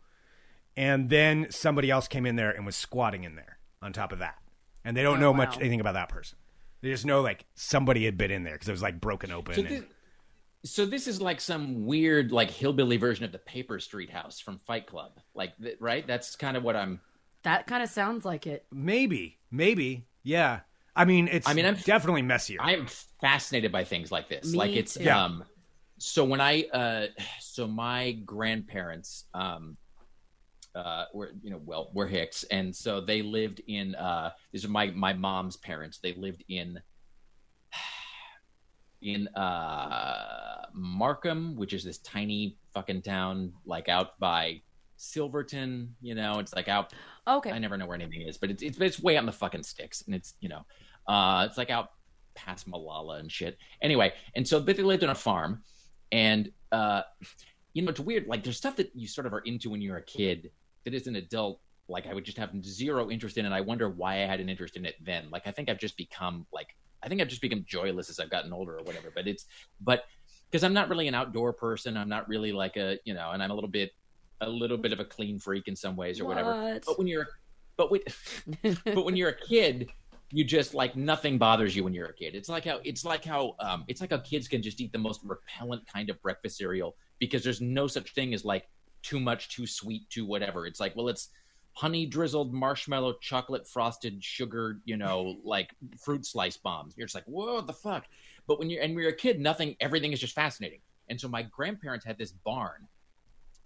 And then somebody else came in there and was squatting in there on top of that. And they don't Oh, know much anything about that person. They just know like somebody had been in there because it was like broken open. So and- this, so this is like some weird like hillbilly version of the Paper Street House from Fight Club, like th- right? That's kind of what I'm. That kind of sounds like it. maybe, maybe, yeah. I mean, it's. I mean, I'm- definitely messier. I'm fascinated by things like this. Me like it's too. Um so when I uh so my grandparents um uh were you know well were Hicks and so they lived in uh these are my my mom's parents. They lived in [SIGHS] in uh Marquam, which is this tiny fucking town like out by Silverton, you know, it's like out Okay. I never know where anything is, but it's it's, it's way out in the fucking sticks, and it's you know, uh, it's like out past Molalla and shit. Anyway, and so but they lived on a farm, and uh, you know, it's weird. Like there's stuff that you sort of are into when you're a kid that as an adult, like I would just have zero interest in, and I wonder why I had an interest in it then. Like I think I've just become like I think I've just become joyless as I've gotten older or whatever. But it's but because I'm not really an outdoor person, I'm not really like a you know, and I'm a little bit a little bit of a clean freak in some ways or whatever. But when you're but with [LAUGHS] but when you're a kid, you just like nothing bothers you when you're a kid. It's like how it's like how um it's like how kids can just eat the most repellent kind of breakfast cereal because there's no such thing as like too much, too sweet, too whatever. It's like, well, it's honey drizzled marshmallow, chocolate frosted sugar, you know, like fruit slice bombs. You're just like, whoa, what the fuck? But when you're and when you're a kid, nothing, everything is just fascinating. And so my grandparents had this barn,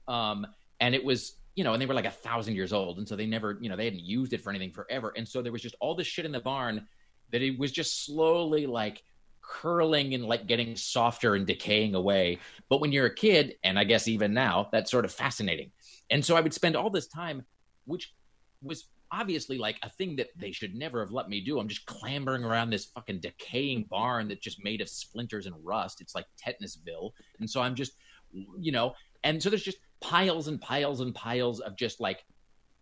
um, and it was you know, and they were like a thousand years old, and so they never, you know, they hadn't used it for anything forever, and so there was just all this shit in the barn that it was just slowly like curling and like getting softer and decaying away. But when you're a kid, and I guess even now, that's sort of fascinating. And so I would spend all this time, which was obviously like a thing that they should never have let me do. I'm just clambering around this fucking decaying barn that's just made of splinters and rust. It's like Tetanusville. And so I'm just, you know, and so there's just piles and piles and piles of just like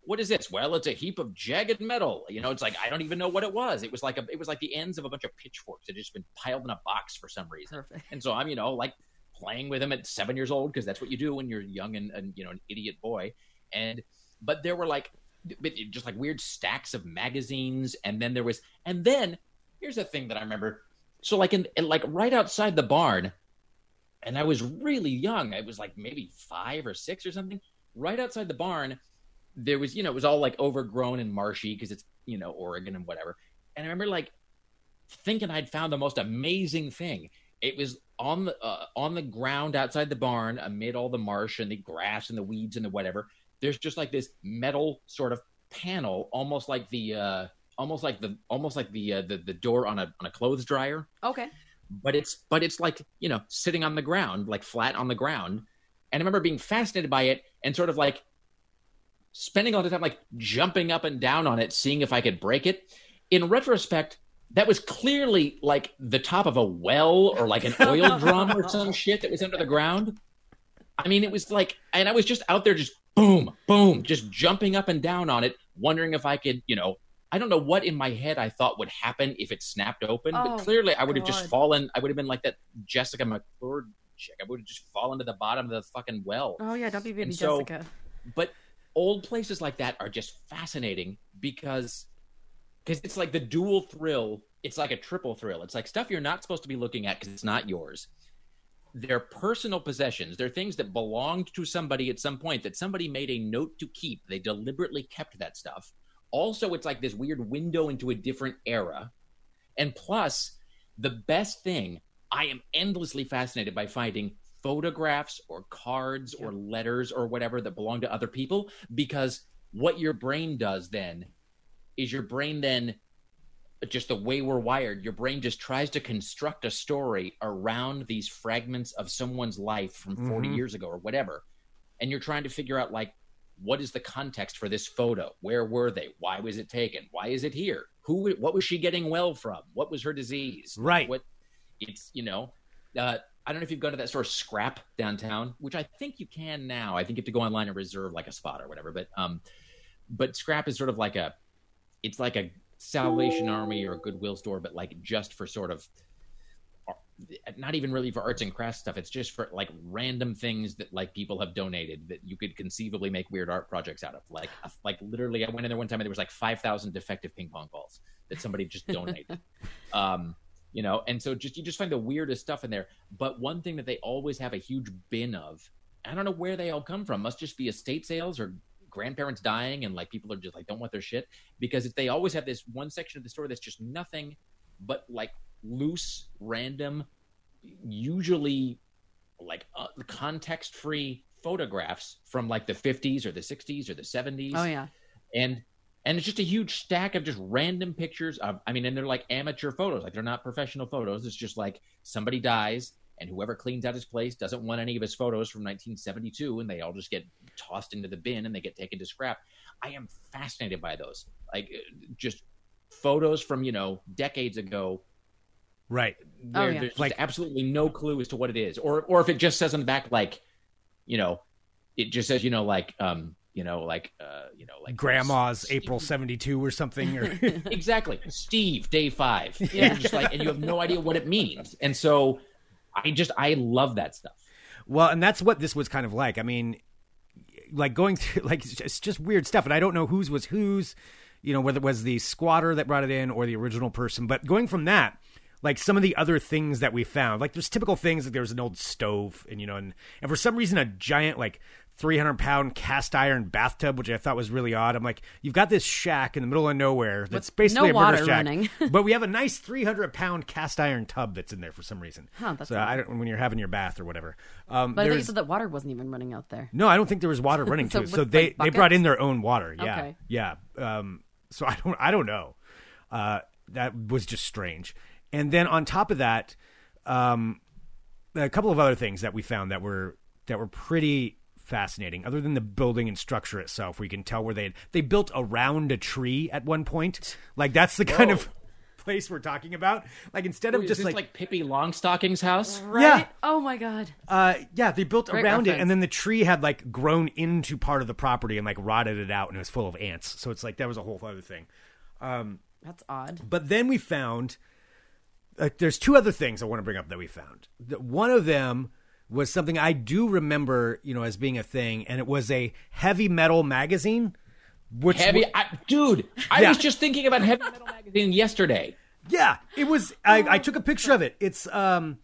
what is this? Well, it's a heap of jagged metal. You know, it's like I don't even know what it was. It was like a, it was like the ends of a bunch of pitchforks that had just been piled in a box for some reason. Perfect. And so I'm, you know, like playing with him at seven years old because that's what you do when you're young and, and you know an idiot boy. And but there were like just like weird stacks of magazines, and then there was, and then here's the thing that I remember. So like in, in like right outside the barn, and I was really young. I was like maybe five or six or something. Right outside the barn, there was you know it was all like overgrown and marshy because it's you know Oregon and whatever. And I remember like thinking I'd found the most amazing thing. It was on the uh, on the ground outside the barn, amid all the marsh and the grass and the weeds and the whatever. There's just like this metal sort of panel, almost like the uh, almost like the almost like the uh, the the door on a on a clothes dryer Okay. but it's but it's like you know sitting on the ground like flat on the ground and i remember being fascinated by it and sort of like spending all the time like jumping up and down on it seeing if i could break it in retrospect that was clearly like the top of a well or like an oil [LAUGHS] drum or some shit that was under the ground. I mean, it was like, and I was just out there, just boom, boom, just jumping up and down on it, wondering if I could, you know, I don't know what in my head I thought would happen if it snapped open, Oh, but clearly I would have just fallen. I would have been like that Jessica McClure chick. I would have just fallen to the bottom of the fucking well. Oh yeah, don't be baby so- Jessica. But old places like that are just fascinating because because it's like the dual thrill. It's like a triple thrill. It's like stuff you're not supposed to be looking at because it's not yours. They're personal possessions. They're things that belonged to somebody at some point that somebody made a note to keep. They deliberately kept that stuff. Also, it's like this weird window into a different era. And plus, the best thing, I am endlessly fascinated by finding photographs or cards or letters or whatever that belong to other people because what your brain does then is your brain then just the way we're wired your brain just tries to construct a story around these fragments of someone's life from 40 Mhm. years ago or whatever. And you're trying to figure out like what is the context for this photo? Where were they? Why was it taken? Why is it here? Who what was she getting well from? What was her disease? Right. what it's you know uh, i don't know if you've gone to that store scrap downtown which i think you can now. I think you have to go online and reserve like a spot or whatever but um but scrap is sort of like a it's like a salvation army or a goodwill store but like just for sort of not even really for arts and crafts stuff. It's just for like random things that like people have donated that you could conceivably make weird art projects out of. Like like literally i went in there one time and there was like 5000 defective ping pong balls that somebody just donated. [LAUGHS] Um you know? And so just you just find the weirdest stuff in there. But one thing that they always have a huge bin of i don't know where they all come from. Must just be estate sales or grandparents dying and like people are just like don't want their shit. Because if they always have this one section of the store that's just nothing but like loose random usually like uh, context free photographs from like the 50s or the 60s or the 70s Oh yeah. and and it's just a huge stack of just random pictures of i mean and they're like amateur photos. Like they're not professional photos. It's just like somebody dies and whoever cleans out his place doesn't want any of his photos from 1972 and they all just get tossed into the bin and they get taken to scrap. I am fascinated by those. Like uh, just photos from you know decades ago. Right. where Oh, yeah. there's Like- absolutely no clue as to what it is. Or or if it just says on the back like you know it just says you know like um you know like uh you know like Grandma's Steve- April 72 or something. Or [LAUGHS] exactly steve day five and Yeah. just like and you have no idea what it means and so i just i love that stuff Well, and that's what this was kind of like. I mean, like going through, [LAUGHS] like it's just, it's just weird stuff, and I don't know whose was whose. You know, whether it was the squatter that brought it in or the original person. But going from that, like some of the other things that we found, like there's typical things like there was an old stove, and you know, and and for some reason a giant like 300 pound cast iron bathtub, which I thought was really odd. I'm like, you've got this shack in the middle of nowhere that's With basically no a murder water shack, running. [LAUGHS] but we have a nice 300 pound cast iron tub that's in there for some reason. Huh, that's so. I don't when you're having your bath or whatever. Um, But I thought you said that water wasn't even running out there. no, I don't think there was water running So [LAUGHS] to it. So they like, they brought in their own water. Yeah, Okay. yeah. Um, so I don't I don't know. Uh, that was just strange. And then on top of that, um, a couple of other things that we found that were that were pretty fascinating. Other than the building and structure itself, we can tell where they they built around a tree at one point. Like that's the kind Whoa. of [LAUGHS] place we're talking about. Like instead of Is just this like, like, pippi longstocking's house Right? Yeah. Oh my god. uh, yeah, they built Great around it, and then the tree had like grown into part of the property and like rotted it out, and it was full of ants. So it's like that was a whole other thing. That's odd. But then we found like there's two other things I want to bring up that we found. The- One of them was something I do remember, you know, as being a thing, and it was a heavy metal magazine. Which heavy w- I, dude i Yeah. was just thinking about heavy metal magazine yesterday Yeah, it was. I, I took a picture of it. It's um,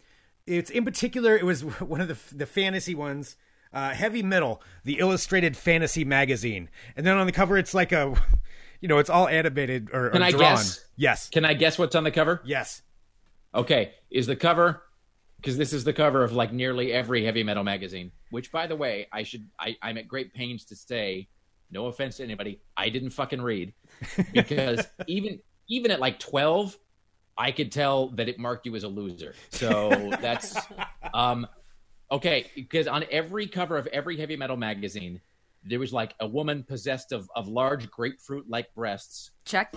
it's in particular. It was [LAUGHS] one of the the fantasy ones. Uh, heavy metal, the illustrated fantasy magazine, and then on the cover, it's like a, [LAUGHS] you know, it's all animated or, or Can I drawn. guess? Yes, can i guess what's on the cover yes. Okay, is the cover because this is the cover of like nearly every heavy metal magazine. Which, by the way, I should I, I'm at great pains to say, no offense to anybody, I didn't fucking read because [LAUGHS] even even at like 12, I could tell that it marked you as a loser. So that's [LAUGHS] um okay because on every cover of every heavy metal magazine, there was like a woman possessed of of large grapefruit like breasts Check.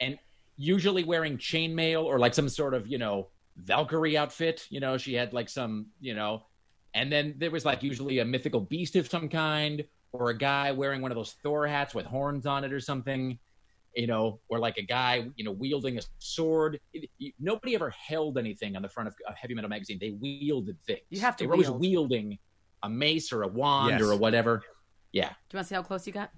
and usually wearing chainmail or like some sort of you know Valkyrie outfit. You know, she had like some you know, and then there was like usually a mythical beast of some kind or a guy wearing one of those Thor hats with horns on it or something. You know, or like a guy, you know, wielding a sword. It- you- nobody ever held anything on the front of a heavy metal magazine. They wielded things. You have to They were always wielding a mace or a wand Yes. or a whatever. Yeah. Do you want to see how close you got?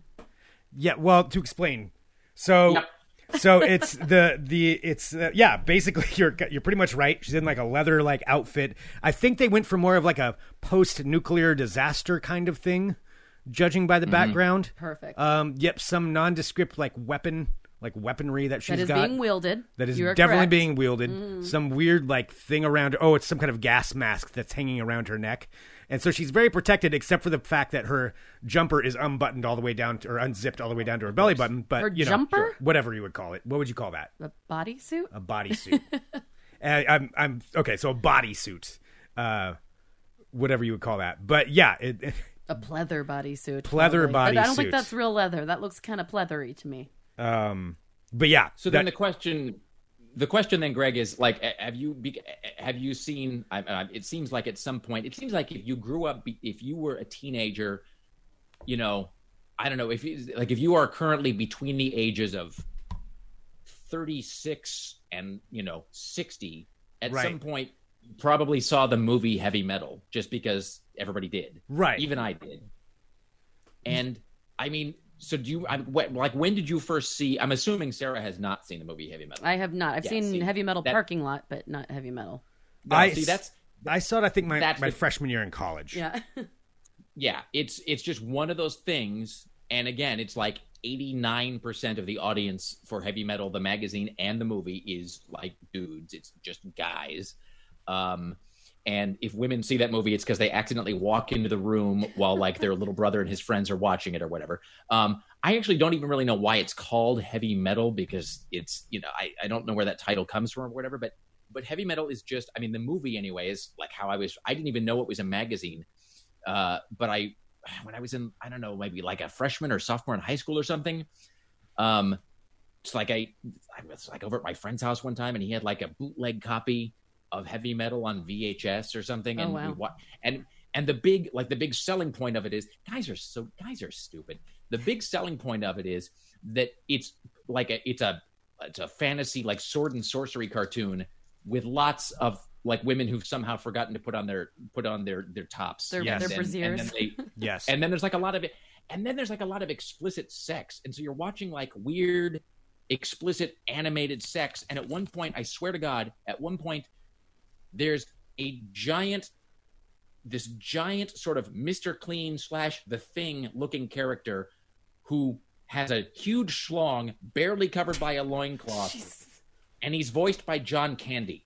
Yeah, well, to explain. So Yep. So it's the the it's uh, yeah, basically [LAUGHS] you're you're pretty much right. She's in like a leather like outfit. I think they went for more of like a post-nuclear disaster kind of thing, judging by the Mm-hmm. background. Perfect. Um yep, some nondescript like weapon like weaponry that she's that is got being wielded. that is definitely correct. being wielded. Some weird like thing around. Oh, it's some kind of gas mask that's hanging around her neck, and so she's very protected, except for the fact that her jumper is unbuttoned all the way down to, or unzipped all the way down to her belly button. But Her you know, jumper? whatever you would call it. What would you call that? a bodysuit. A bodysuit. and [LAUGHS] I'm I'm okay. So a bodysuit, uh, whatever you would call that. But yeah, it, it- A pleather bodysuit. Pleather bodysuit. I don't bodysuit. think that's real leather. That looks kind of pleathery to me. um, but yeah. So then the question, the question then, Greg, is like, have you have you seen? I, I, it seems like at some point, it seems like if you grew up, if you were a teenager, you know, I don't know if you, like if you are currently between the ages of thirty six and you know sixty, at Right. some point, you probably saw the movie Heavy Metal just because everybody did, right. even I did. And I mean, so do you? I, what, like, when did you first see? I'm assuming Sarah has not seen the movie Heavy Metal. I have not. I've Yeah, seen see, heavy metal that- parking lot, but not heavy metal. No, I see that's I saw it. I think my, That's my the- freshman year in college. Yeah. [LAUGHS] yeah, it's it's just one of those things. And again, it's like 89% of the audience for Heavy Metal, the magazine and the movie, is like dudes. It's just guys. Um, and if women see that movie, it's because they accidentally walk into the room while like their little brother and his friends are watching it or whatever. Um, I actually don't even really know why it's called heavy metal because it's you know I, I don't know where that title comes from or whatever. But but heavy metal is just I mean the movie anyway is like how I was I didn't even know it was a magazine. Uh, but I when I was in I don't know maybe like a freshman or sophomore in high school or something. Um, it's like I I was like over at my friend's house one time and he had like a bootleg copy of heavy metal on VHS or something, Oh, and wow. we wa- and and the big like the big selling point of it is guys are so guys are stupid. The big selling point of it is that it's like a it's a it's a fantasy like sword and sorcery cartoon with lots of like women who've somehow forgotten to put on their put on their their tops Their- Yes. their and, and then brasiers. they [LAUGHS] Yes. and then there's like a lot of it and then there's like a lot of explicit sex and so you're watching like weird explicit animated sex and at one point i swear to god at one point there's a giant this giant sort of mr clean slash the thing looking character who has a huge schlong barely covered by a loincloth and he's voiced by john candy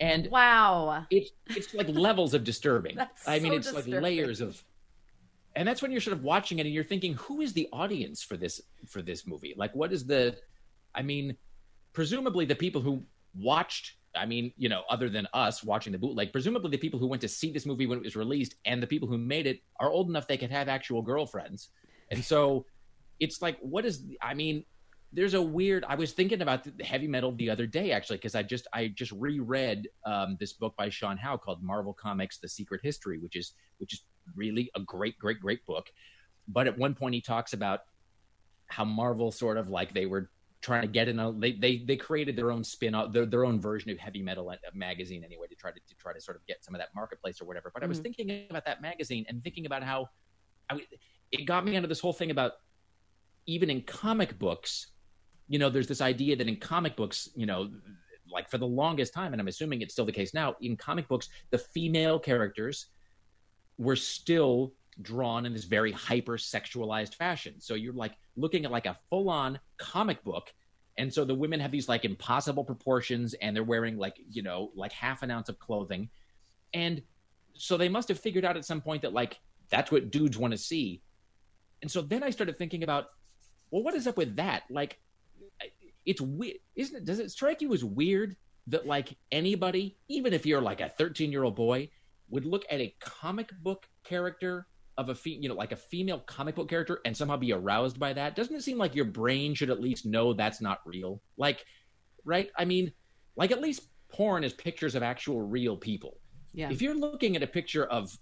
and Wow. it's it's like levels of disturbing. [LAUGHS] That's I mean, so it's like layers of, and that's when you're sort of watching it and you're thinking, who is the audience for this for this movie? Like, what is the? I mean, presumably the people who watched. I mean, you know, other than us watching the bootleg, presumably the people who went to see this movie when it was released and the people who made it are old enough they could have actual girlfriends, and so it's like, what is? I mean, there's a weird i was thinking about the heavy metal the other day actually because i just i just reread um, this book by sean howe called marvel comics the secret history which is which is really a great great great book but at one point he talks about how marvel sort of like they were trying to get in a they they, they created their own spin off their, their own version of heavy metal uh, magazine anyway to try to, to try to sort of get some of that marketplace or whatever but i was Mhm. thinking about that magazine and thinking about how I, it got me into this whole thing about even in comic books you know, there's this idea that in comic books, you know, like for the longest time, and I'm assuming it's still the case now, in comic books, the female characters were still drawn in this very hyper sexualized fashion. So you're like looking at like a full on comic book. And so the women have these like impossible proportions and they're wearing like, you know, like half an ounce of clothing. And so they must have figured out at some point that like that's what dudes want to see. And so then I started thinking about, well, what is up with that? Like, it's weird, isn't it? Does it strike you as weird that like anybody, even if you're like a 13 year old boy, would look at a comic book character of a fe- you know like a female comic book character and somehow be aroused by that doesn't it seem like your brain should at least know that's not real? Like right? I mean like at least porn is pictures of actual real people. Yeah. if you're looking at a picture of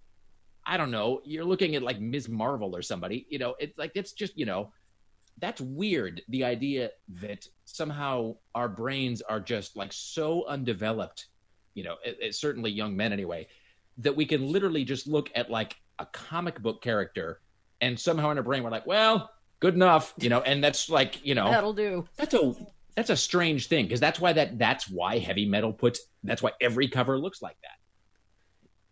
i don't know you're looking at like ms. Marvel or somebody you know it's like it's just you know that's weird the idea that somehow our brains are just like so undeveloped you know it, it's certainly young men anyway that we can literally just look at like a comic book character and somehow in our brain we're like well good enough you know and that's like you know That'll do. that's a that's a strange thing because that's why that that's why heavy metal puts that's why every cover looks like that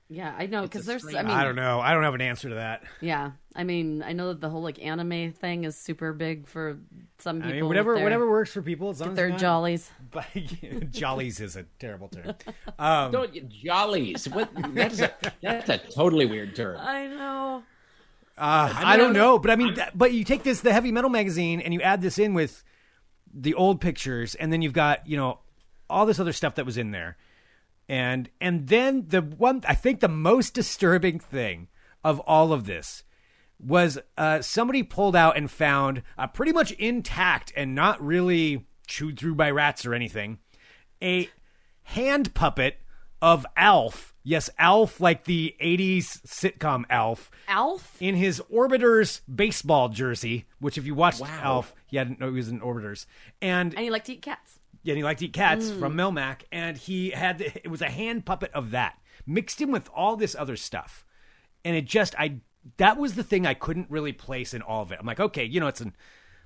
Yeah, I know because there's. I mean, I don't know. I don't have an answer to that. yeah, I mean, I know that the whole like anime thing is super big for some people. I mean, whatever their, whatever works for people. As long as their they're not- jollies. [LAUGHS] But jollies is a terrible term. [LAUGHS] Um, don't jollies what that's a that's a totally weird term I know. Uh, I, don't know, but I mean, that, but you take this the heavy metal magazine and you add this in with the old pictures, and then you've got you know all this other stuff that was in there, and and then the one I think the most disturbing thing of all of this was uh, somebody pulled out and found uh, pretty much intact and not really chewed through by rats or anything, a hand puppet of Alf. Yes, Alf, like the '80s sitcom Alf Alf. in his Orbiters baseball jersey, which if you watched Wow. Alf, yeah, I didn't know he was in Orbiters, and And he liked to eat cats. Yeah, and he liked to eat cats from Melmac, and he had it was a hand puppet of that mixed in with all this other stuff, and it just I that was the thing I couldn't really place in all of it. I'm like, okay, you know, it's an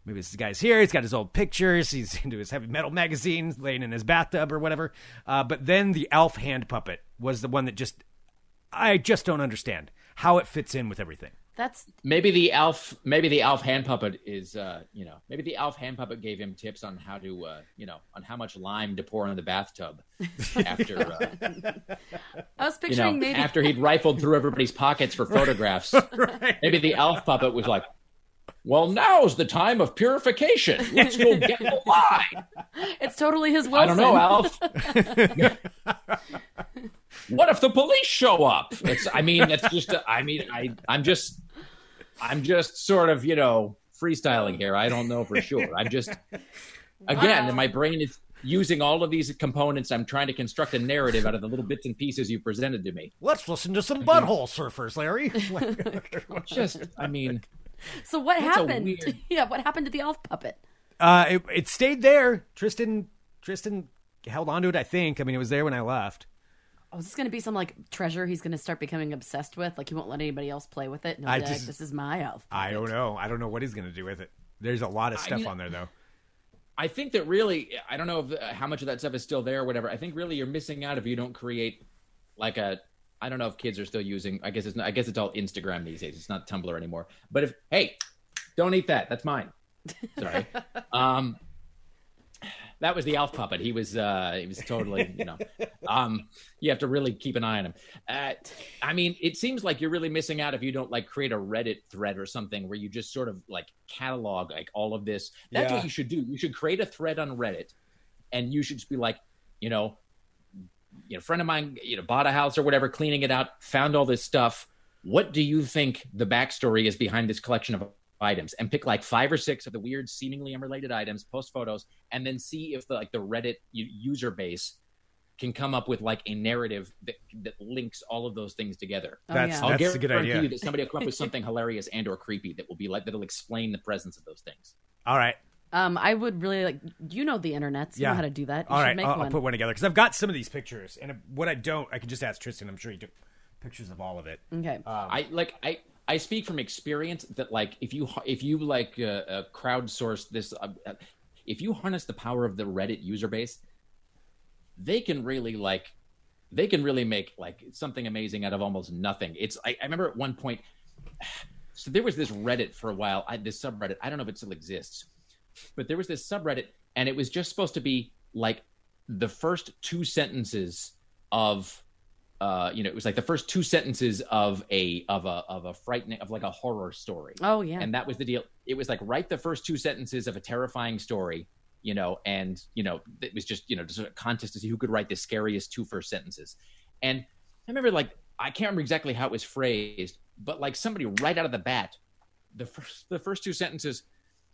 maybe this guy's here, he's got his old pictures, he's [LAUGHS] into his heavy metal magazines, laying in his bathtub or whatever, uh, but then the Alf hand puppet was the one that just I just don't understand how it fits in with everything. That's maybe the Alf maybe the Alf hand puppet is uh you know maybe the Alf hand puppet gave him tips on how to uh you know on how much lime to pour in the bathtub [LAUGHS] after uh, I was you picturing know maybe after he'd rifled through everybody's pockets for photographs. [LAUGHS] Maybe the Alf puppet was like well now's the time of purification. [LAUGHS] Let's go get the lime. It's totally his i don't know Alf what if the police show up it's i mean that's just, I mean i i'm just i'm just sort of you know freestyling here i don't know for sure i'm just again Wow. my brain is using all of these components i'm trying to construct a narrative out of the little bits and pieces you presented to me Let's listen to some butthole surfers, Larry. [LAUGHS] just i mean So what happened? weird- [LAUGHS] Yeah, what happened to the Alf puppet? uh, it, it stayed there. Tristan, Tristan held onto it. I think. I mean, it was there when I left. Oh, is this going to be some like treasure he's going to start becoming obsessed with? Like he won't let anybody else play with it. No, I like, just- this is my Alf. I don't know. I don't know what he's going to do with it. There's a lot of stuff mean- on there though. I think that really, I don't know if, uh, how much of that stuff is still there or whatever. I think really you're missing out if you don't create like a. I don't know if kids are still using. I guess it's not, I guess it's all Instagram these days. It's not Tumblr anymore. But if hey, don't eat that. That's mine. Sorry. [LAUGHS] um, that was the Alf puppet. He was uh, he was totally you know. Um, you have to really keep an eye on him. Uh, I mean, it seems like you're really missing out if you don't like create a Reddit thread or something where you just sort of like catalog like all of this. That's Yeah. what you should do. You should create a thread on Reddit, and you should just be like, you know, you know, a friend of mine, you know, bought a house or whatever, cleaning it out, found all this stuff. What do you think the backstory is behind this collection of items? And pick like five or six of the weird, seemingly unrelated items, post photos, and then see if the like the Reddit user base can come up with like a narrative that that links all of those things together. Oh, That's yeah. I'll that's a good idea. you that somebody will come up with something [LAUGHS] hilarious and or creepy that will be like that'll explain the presence of those things. All right. Um, I would really like. You know the internet. You Yeah. know how to do that. You All should right. make I'll, I'll put one together because I've got some of these pictures, and what I don't, I can just ask Tristan. I'm sure he took pictures of all of it. okay. I like I I speak from experience that like if you if you like uh, uh, crowdsource this uh, if you harness the power of the Reddit user base, they can really like they can really make like something amazing out of almost nothing. It's I, I remember at one point so there was this Reddit for a while, I, this subreddit. I don't know if it still exists, but there was this subreddit, and it was just supposed to be like the first two sentences of uh, you know, it was like the first two sentences of a of a of a frightening of like a horror story. oh yeah. And that was the deal. It was like write the first two sentences of a terrifying story, you know, and you know, it was just, you know, just a contest to see who could write the scariest two first sentences. And I remember like I can't remember exactly how it was phrased, but like somebody right out of the bat, the first the first two sentences,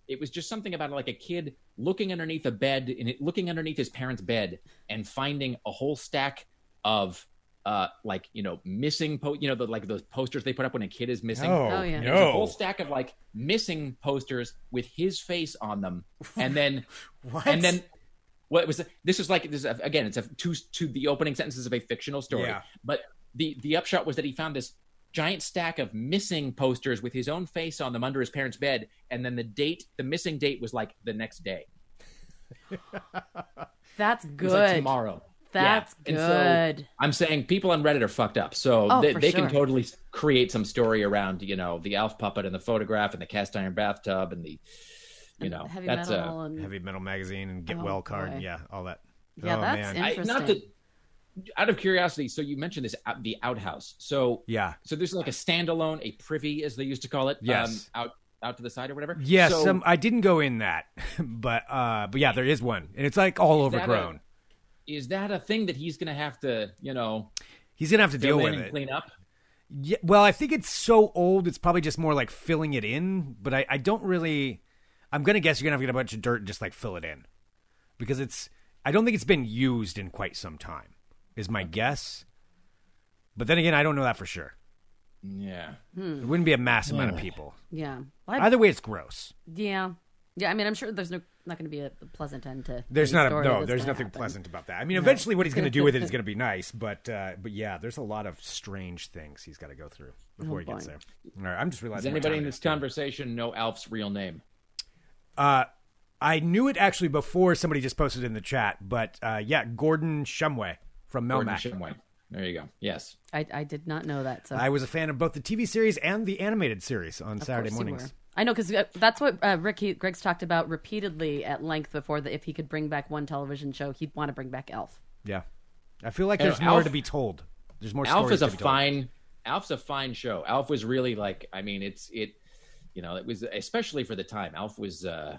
it was just something about like a kid looking underneath a bed and looking underneath his parents' bed and finding a whole stack of uh like you know missing po- you know the like those posters they put up when a kid is missing. Oh, Oh, yeah. And There's a whole stack of like missing posters with his face on them, and then [LAUGHS] What? and then what it was this is like this is, again it's a two to the opening sentences of a fictional story Yeah. but the the upshot was that he found this giant stack of missing posters with his own face on them under his parents bed and then the date the missing date was like the next day [LAUGHS] That's it was like good. tomorrow That's Yeah. And so- good. i'm saying people on reddit are fucked up so Oh, they, for they can totally create some story around you know the Alf puppet and the photograph and the cast iron bathtub and the you know heavy that's metal uh and Heavy Metal Magazine and Get Oh, Well card. boy. Yeah, all that. Yeah, oh, that's man. in- I, not Interesting. that out of curiosity so you mentioned this out- the outhouse so yeah. So there's like a standalone, a privy, as they used to call it, Yes. um, out out to the side or whatever. Yes, So um, I didn't go in that, [LAUGHS] but uh, but yeah, there is one, and it's like all Is a- overgrown. Is that a thing that he's going to have to, you know, He's gonna have to deal with and it. clean up? Yeah, well, I think it's so old, it's probably just more like filling it in. But I, I don't really. I'm gonna guess you're gonna have to get a bunch of dirt and just like fill it in, because it's. I don't think it's been used in quite some time. Is my guess. But then again, I don't know that for sure. Yeah. Hmm. It wouldn't be a mass amount of people. yeah. Well, Either way, it's gross. yeah. Yeah, I mean, I'm sure there's no not going to be a pleasant end to. There's not a no. There's nothing happen. pleasant about that. I mean, eventually, what he's going to do with it is [LAUGHS] going to be nice, but uh, but yeah, there's a lot of strange things he's got to go through before Oh, he gets boy. there. All right, I'm just Does realizing. what anybody in this conversation know Alf's real name? Uh, I knew it actually before somebody just posted in the chat, but uh, yeah, Gordon Shumway from Gordon Melmac. Shumway. There you go. Yes. I, I did not know that. So I was a fan of both the TV series and the animated series on Of Saturday course you mornings. Were. I know because that's what uh, Rick he, Greg's talked about repeatedly at length before. That if he could bring back one television show, he'd want to bring back Alf. Yeah, I feel like You know, there's more Alf- to be told. There's more. Alf is a to be told. fine. Alf's a fine show. Alf was really like. I mean, it's it. You know, it was especially for the time. Alf was. uh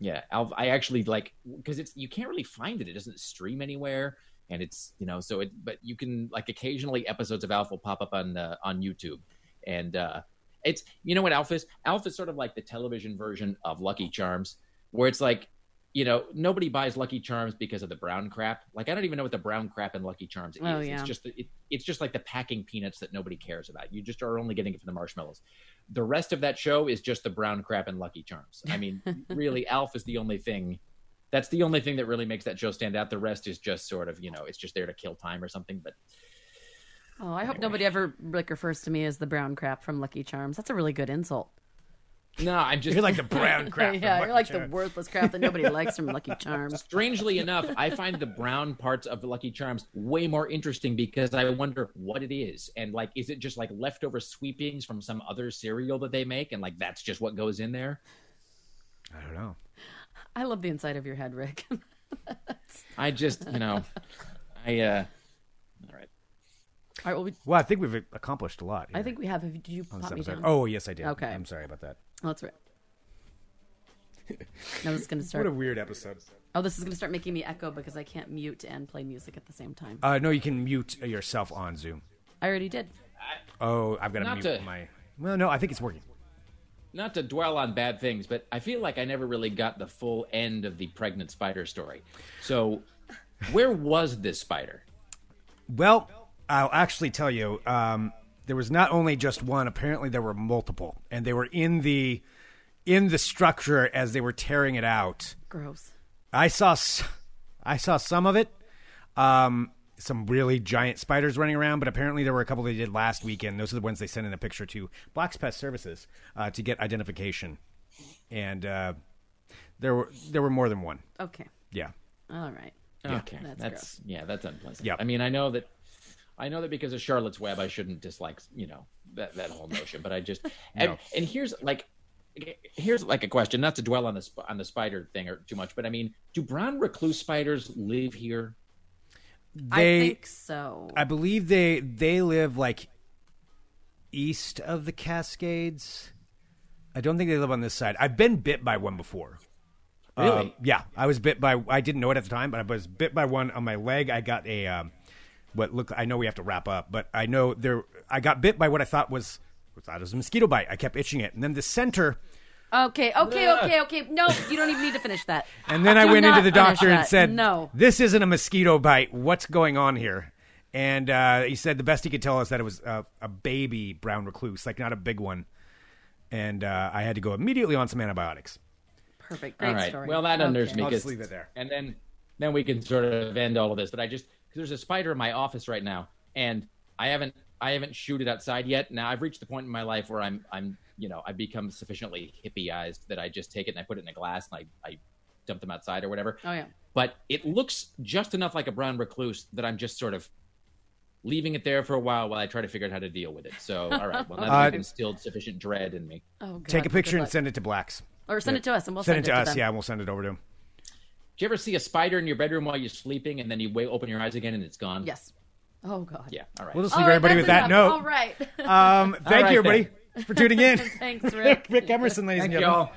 Yeah, Alf. I actually like because it's you can't really find it. It doesn't stream anywhere, and it's you know so it. But you can like occasionally episodes of Alf will pop up on uh, on YouTube, and uh it's you know what Alf is. Alf is sort of like the television version of Lucky Charms, where it's like. You know, nobody buys Lucky Charms because of the brown crap. Like, I don't even know what the brown crap in Lucky Charms oh, is. Oh, It's just it, it's just like the packing peanuts that nobody cares about. You just are only getting it for the marshmallows. The rest of that show is just the brown crap and Lucky Charms. I mean, [LAUGHS] really, Alf is the only thing. That's the only thing that really makes that show stand out. The rest is just sort of, you know, it's just there to kill time or something. But Oh, I hope nobody ever like refers to me as the brown crap from Lucky Charms. That's a really good insult. no, I'm just You're like the brown crap. [LAUGHS] yeah, from you're like Lucky the worthless crap that nobody likes from Lucky Charms. strangely enough, I find the brown parts of Lucky Charms way more interesting because I wonder what it is. And like, is it just like leftover sweepings from some other cereal that they make? And like, that's just what goes in there? I don't know. I love the inside of your head, Rick. [LAUGHS] I just, you know, I, uh, all right. All right, well, we, Well, I think we've accomplished a lot. I here think we have. Have you- Did you on this pop me episode. down? Oh yes, I did. Okay. I'm sorry about that. Oh, that's right. [LAUGHS] No, this is going to start. What start. a weird episode. Oh, this is going to start making me echo because I can't mute and play music at the same time. Uh, no, you can mute yourself on Zoom. I already did. Oh, I've got to Not mute to- my. Well, no, I think it's working. not to dwell on bad things, but I feel like I never really got the full end of the pregnant spider story. So, where was this spider? Well, I'll actually tell you. Um, there was not only just one. Apparently, there were multiple, and they were in the in the structure as they were tearing it out. Gross. I saw s- I saw some of it. Um, some really giant spiders running around, but apparently there were a couple they did last weekend. Those are the ones they sent in a picture to Black's Pest Services uh, to get identification, and uh, there were there were more than one. Okay. Yeah, All right. Okay, That's that's, yeah, that's unpleasant. Yeah. I mean, I know that, I know that because of Charlotte's Web, I shouldn't dislike you know that that whole notion, but I just [LAUGHS] and, No. and here's like. Here's like a question, not to dwell on the on the spider thing or too much, but I mean, do brown recluse spiders live here? I they. think so. I believe they they live like east of the Cascades. I don't think they live on this side. I've been bit by one before. Really? Um, yeah, I was bit by. I didn't know it at the time, but I was bit by one on my leg. I got a um, what look. I know we have to wrap up, but I know there. I got bit by what I thought was thought it was a mosquito bite. I kept itching it, and then the center. Okay, okay, okay, okay. No, you don't even need to finish that. [LAUGHS] And then I Do went into the doctor and said, "No." this isn't a mosquito bite. What's going on here?" And uh, he said the best he could tell us that it was a, a baby brown recluse, like not a big one. And uh, I had to go immediately on some antibiotics. Perfect. Great all right. story. Well, that Okay. unders me. I'll just 'cause- leave it there. And then, then we can sort of end all of this. But I just because there's a spider in my office right now, and I haven't I haven't shooed it outside yet. Now I've reached the point in my life where I'm I'm you know I've become sufficiently hippieized that I just take it and I put it in a glass and I I dump them outside or whatever. Oh yeah. But it looks just enough like a brown recluse that I'm just sort of leaving it there for a while while I try to figure out how to deal with it. So all right, well now [LAUGHS] that Uh, you've instilled sufficient dread in me. Oh, God. Take a picture Good and luck. send it to Blacks. or send it to us, and we'll send, send, it to us, them. yeah, and we'll send it over to him. Do you ever see a spider in your bedroom while you're sleeping and then you wait, open your eyes again and it's gone? Yes. Oh God. Yeah. All right. We'll just leave right, everybody with that's that enough. note. All right. [LAUGHS] Um, [LAUGHS] thank right, you, everybody, for tuning in. [LAUGHS] Thanks, Rick. Rick Emerson, ladies Thank and you gentlemen.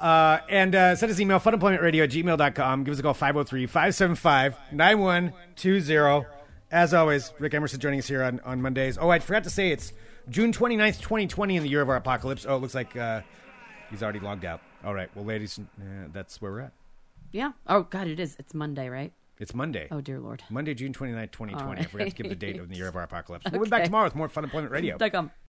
all. Uh, and uh, send us email, funemploymentradio at gmail.com. Give us a call, 503 575 9120. As always, Rick Emerson joining us here on, on Mondays. Oh, I forgot to say it's June 29th, 2020 in the year of our apocalypse. Oh, it looks like uh, he's already logged out. All right. Well, ladies, uh, that's where we're at. Yeah. Oh God, it is. It's Monday, right? It's Monday. Oh dear Lord. Monday, June 29th, 2020. All I forgot to give the date of the year of our apocalypse. We'll be back Okay. tomorrow with more Fun Employment Radio. Dot com.